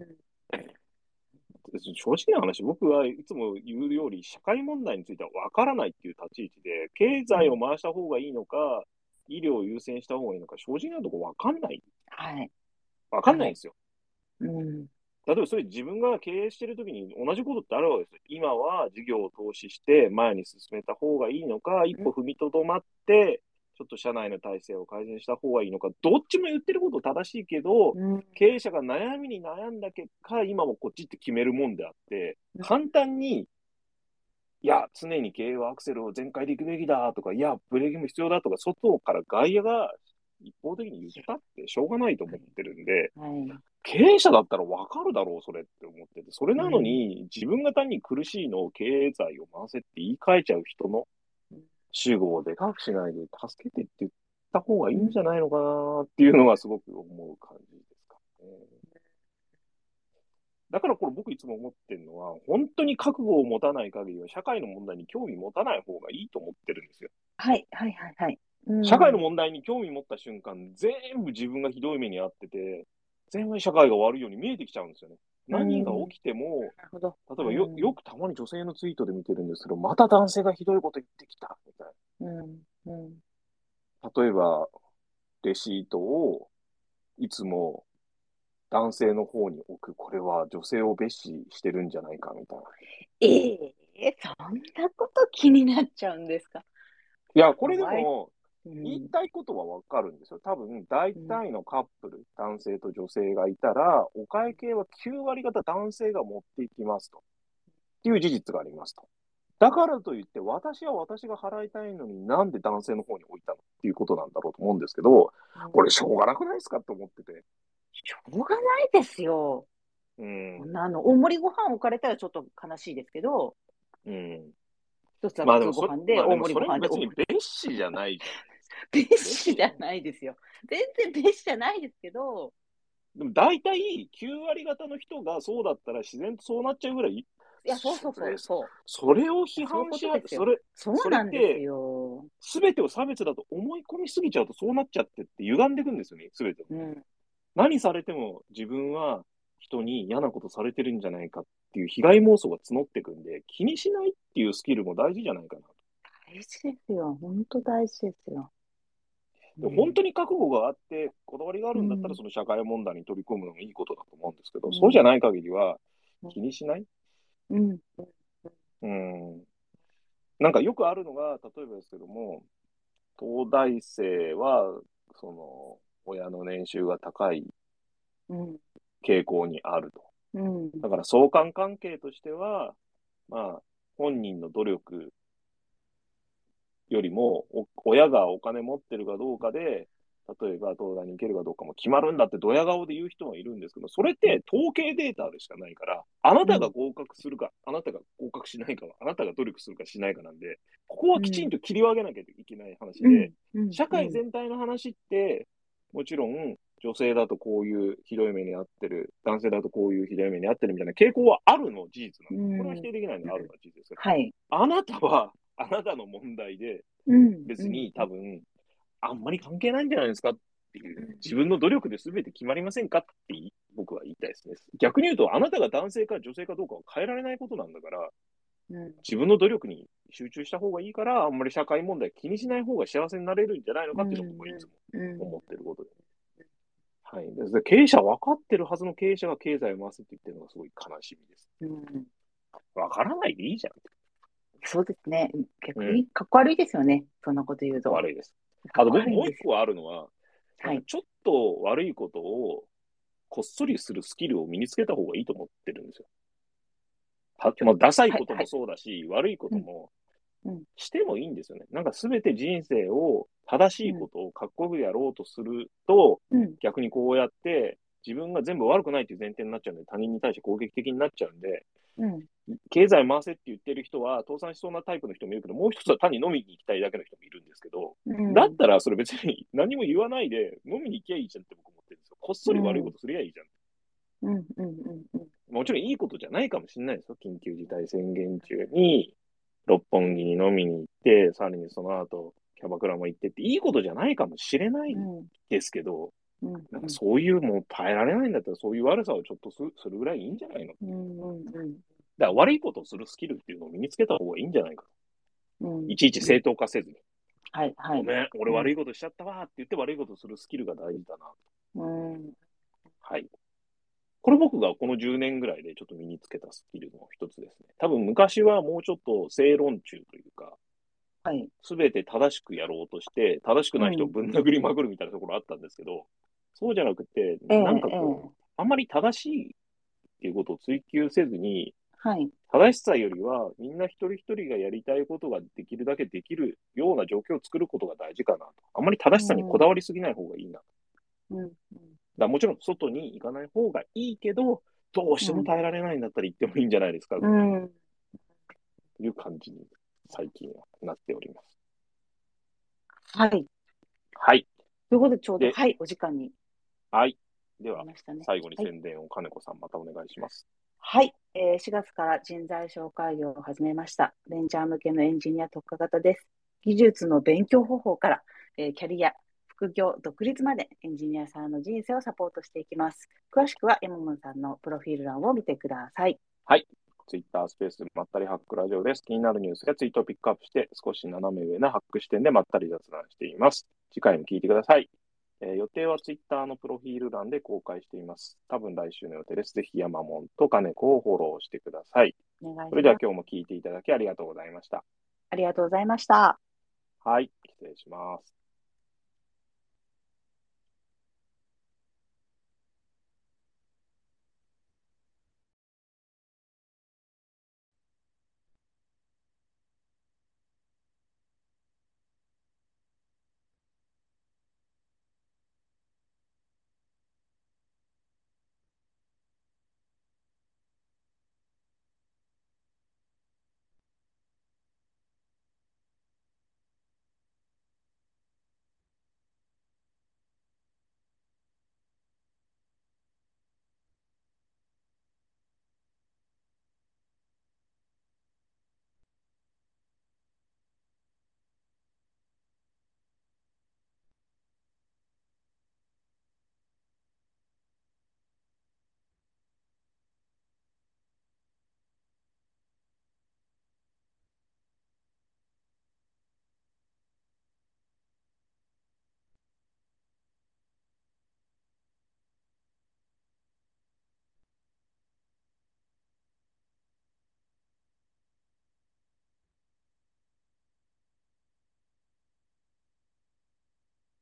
正直な話、僕はいつも言うより、社会問題については分からないっていう立ち位置で、経済を回した方がいいのか、医療を優先した方がいいのか、正直なところ分かんない。はい。分かんないんですよ。うん。例えばそれ自分が経営してるときに同じことってあるわけですよ。今は事業を投資して前に進めた方がいいのか、一歩踏みとどまって、ちょっと社内の体制を改善した方がいいのか、どっちも言ってること正しいけど、うん。経営者が悩みに悩んだ結果、今もこっちって決めるもんであってうん、簡単に、いや、常に経営はアクセルを全開で行くべきだとか、いや、ブレーキも必要だとか、外から外野が一方的に言ったってしょうがないと思ってるんで、はい。経営者だったら分かるだろう、それって思ってて、それなのに、自分が単に苦しいのを経済を回せって言い換えちゃう人の主語をでかくしないで、助けてって言った方がいいんじゃないのかなっていうのがすごく思う感じですかね。だからこれ僕いつも思ってるのは、本当に覚悟を持たない限りは社会の問題に興味持たない方がいいと思ってるんですよ。はい、はい、はい、はい。うん社会の問題に興味持った瞬間、全部自分がひどい目に遭ってて、全部社会が悪いように見えてきちゃうんですよね。何が起きても、なるほど。例えばようんよくたまに女性のツイートで見てるんですけど、また男性がひどいこと言ってきたみたいうん。うん。な。例えば、レシートをいつも男性の方に置く、これは女性を蔑視してるんじゃないかみたいな。ええそんなこと気になっちゃうんですか？いや、これでも、うん言いたいことはわかるんですよ。多分、大体のカップル、男性と女性がいたら、お会計は9割方男性が持っていきますと。っていう事実がありますと。だからといって、私は私が払いたいのになんで男性の方に置いたの？っていうことなんだろうと思うんですけど、これしょうがなくないですか？と思ってて。しょうがないですよ。うん。あの、大盛りご飯置かれたらちょっと悲しいですけど、うん。一つは普通ご飯で、まあで大盛りご飯でもそれは別、に蔑視じゃないじ 別視じゃないですよ。全然別視じゃないですけど。でも大体9割方の人がそうだったら自然とそうなっちゃうぐらい、いや、そうそうそうそう。それを批判し合う、そういうことですよそれ、そうなんですよ。すべてを差別だと思い込みすぎちゃうとそうなっちゃってって歪んでいくんですよね、すべて。うん。何されても自分は人に嫌なことされてるんじゃないかっていう被害妄想が募っていくんで、気にしないっていうスキルも大事じゃないかな。大事ですよ。本当大事ですよ。でも本当に覚悟があって、こだわりがあるんだったら、うんその社会問題に取り込むのもいいことだと思うんですけど、うんそうじゃない限りは気にしない？うん。うん。なんかよくあるのが、例えばですけども、東大生は、その、親の年収が高いうん。傾向にあると。うん。だから相関関係としては、まあ、本人の努力よりも、お親がお金持ってるかどうかで、例えば東大に行けるかどうかも決まるんだってドヤ顔で言う人もいるんですけど、それって統計データでしかないから、あなたが合格するか、あなたが合格しないかは、あなたが努力するかしないかなんで、ここはきちんと切り分けなきゃいけない話で、うん社会全体の話って、もちろん、女性だとこういうひどい目に遭ってる、男性だとこういうひどい目に遭ってるみたいな傾向はあるの事実なんで、うんこれは否定できないのはあるのは事実ですけど、はい。あなたは、あなたの問題で、うん別に多分、あんまり関係ないんじゃないですかっっていう、自分の努力で全て決まりませんかって僕は言いたいですね。逆に言うと、あなたが男性か女性かどうかは変えられないことなんだから、うん。自分の努力に集中した方がいいから、あんまり社会問題気にしない方が幸せになれるんじゃないのかっていうのが僕はいつもうん。思ってることで。はい。で経営者分かってるはずの経営者が経済を回すって言ってるのがすごい悲しみです。うん。分からないでいいじゃん。そうですね。逆にかっこ悪いですよね。そんなこと言うと。悪いです。あと僕もう一個。個あるのは、はい。ちょっと悪いことをこっそりするスキルを身につけた方がいいと思ってるんですよ。はまあ、ダサいこともそうだし、悪いこともうんうんしてもいいんですよね。なんかすべて人生を正しいことをかっこよくやろうとすると、うん。逆にこうやって自分が全部悪くないっていう前提になっちゃうんで、他人に対して攻撃的になっちゃうんで、うん。経済回せって言ってる人は倒産しそうなタイプの人もいるけど、もう一つは単に飲みに行きたいだけの人もいるんですけど、うん。だったらそれ別に 何も言わないで飲みに行きゃいいじゃんって僕思ってるんですよ。こっそり悪いことすりゃいいじゃん。うん。うん。うん。うん。もちろんいいことじゃないかもしれないですよ。緊急事態宣言中に六本木に飲みに行って、さらにその後キャバクラも行ってって、いいことじゃないかもしれないんですけど、うん。なんかそういうもう耐えられないんだったらそういう悪さをちょっとすするぐらいいいんじゃないの？だかうん。うん。ら悪いことをするスキルっていうのを身につけた方がいいんじゃないか。うん。いちいち正当化せずに。はい。はい。ごめん、俺悪いことしちゃったわって言って悪いことするスキルが大事だな。うん。はい。これ僕がこの10年ぐらいでちょっと身につけたスキルの一つですね。多分昔はもうちょっと正論中というか、はい。すべて正しくやろうとして、正しくない人をぶん殴りまくるみたいなところあったんですけど、そうじゃなくて、ええなんかえこう、あんまり正しいっていうことを追求せずに、はい。正しさよりは、みんな一人一人がやりたいことができるだけできるような状況を作ることが大事かなと。あんまり正しさにこだわりすぎない方がいいな。だかうん。らもちろん外に行かない方がいいけど、どうしても耐えられないんだったら行ってもいいんじゃないですか、とうん。いう感じに最近はなっております。はい。はい。ということで、ちょうど、ではい、お時間にはい。ではね。最後にはい宣伝を金子さんまたお願いします。はい、えー4月から人材紹介業を始めました。ベンチャー向けのエンジニア特化型です。技術の勉強方法から、えーキャリア、副業、独立までエンジニアさんの人生をサポートしていきます。詳しくはエモモンさんのプロフィール欄を見てください。ツイッタースペースまったりハックラジオです。気になるニュースやツイートをピックアップして、少し斜め上なハック視点でまったり雑談しています。次回も聞いてください。えー予定はツイッターのプロフィール欄で公開しています。多分来週の予定です。ぜひ山門と金子をフォローしてください。お願いしそれでは。今日も聞いていただきありがとうございました。ありがとうございました。はい、失礼します。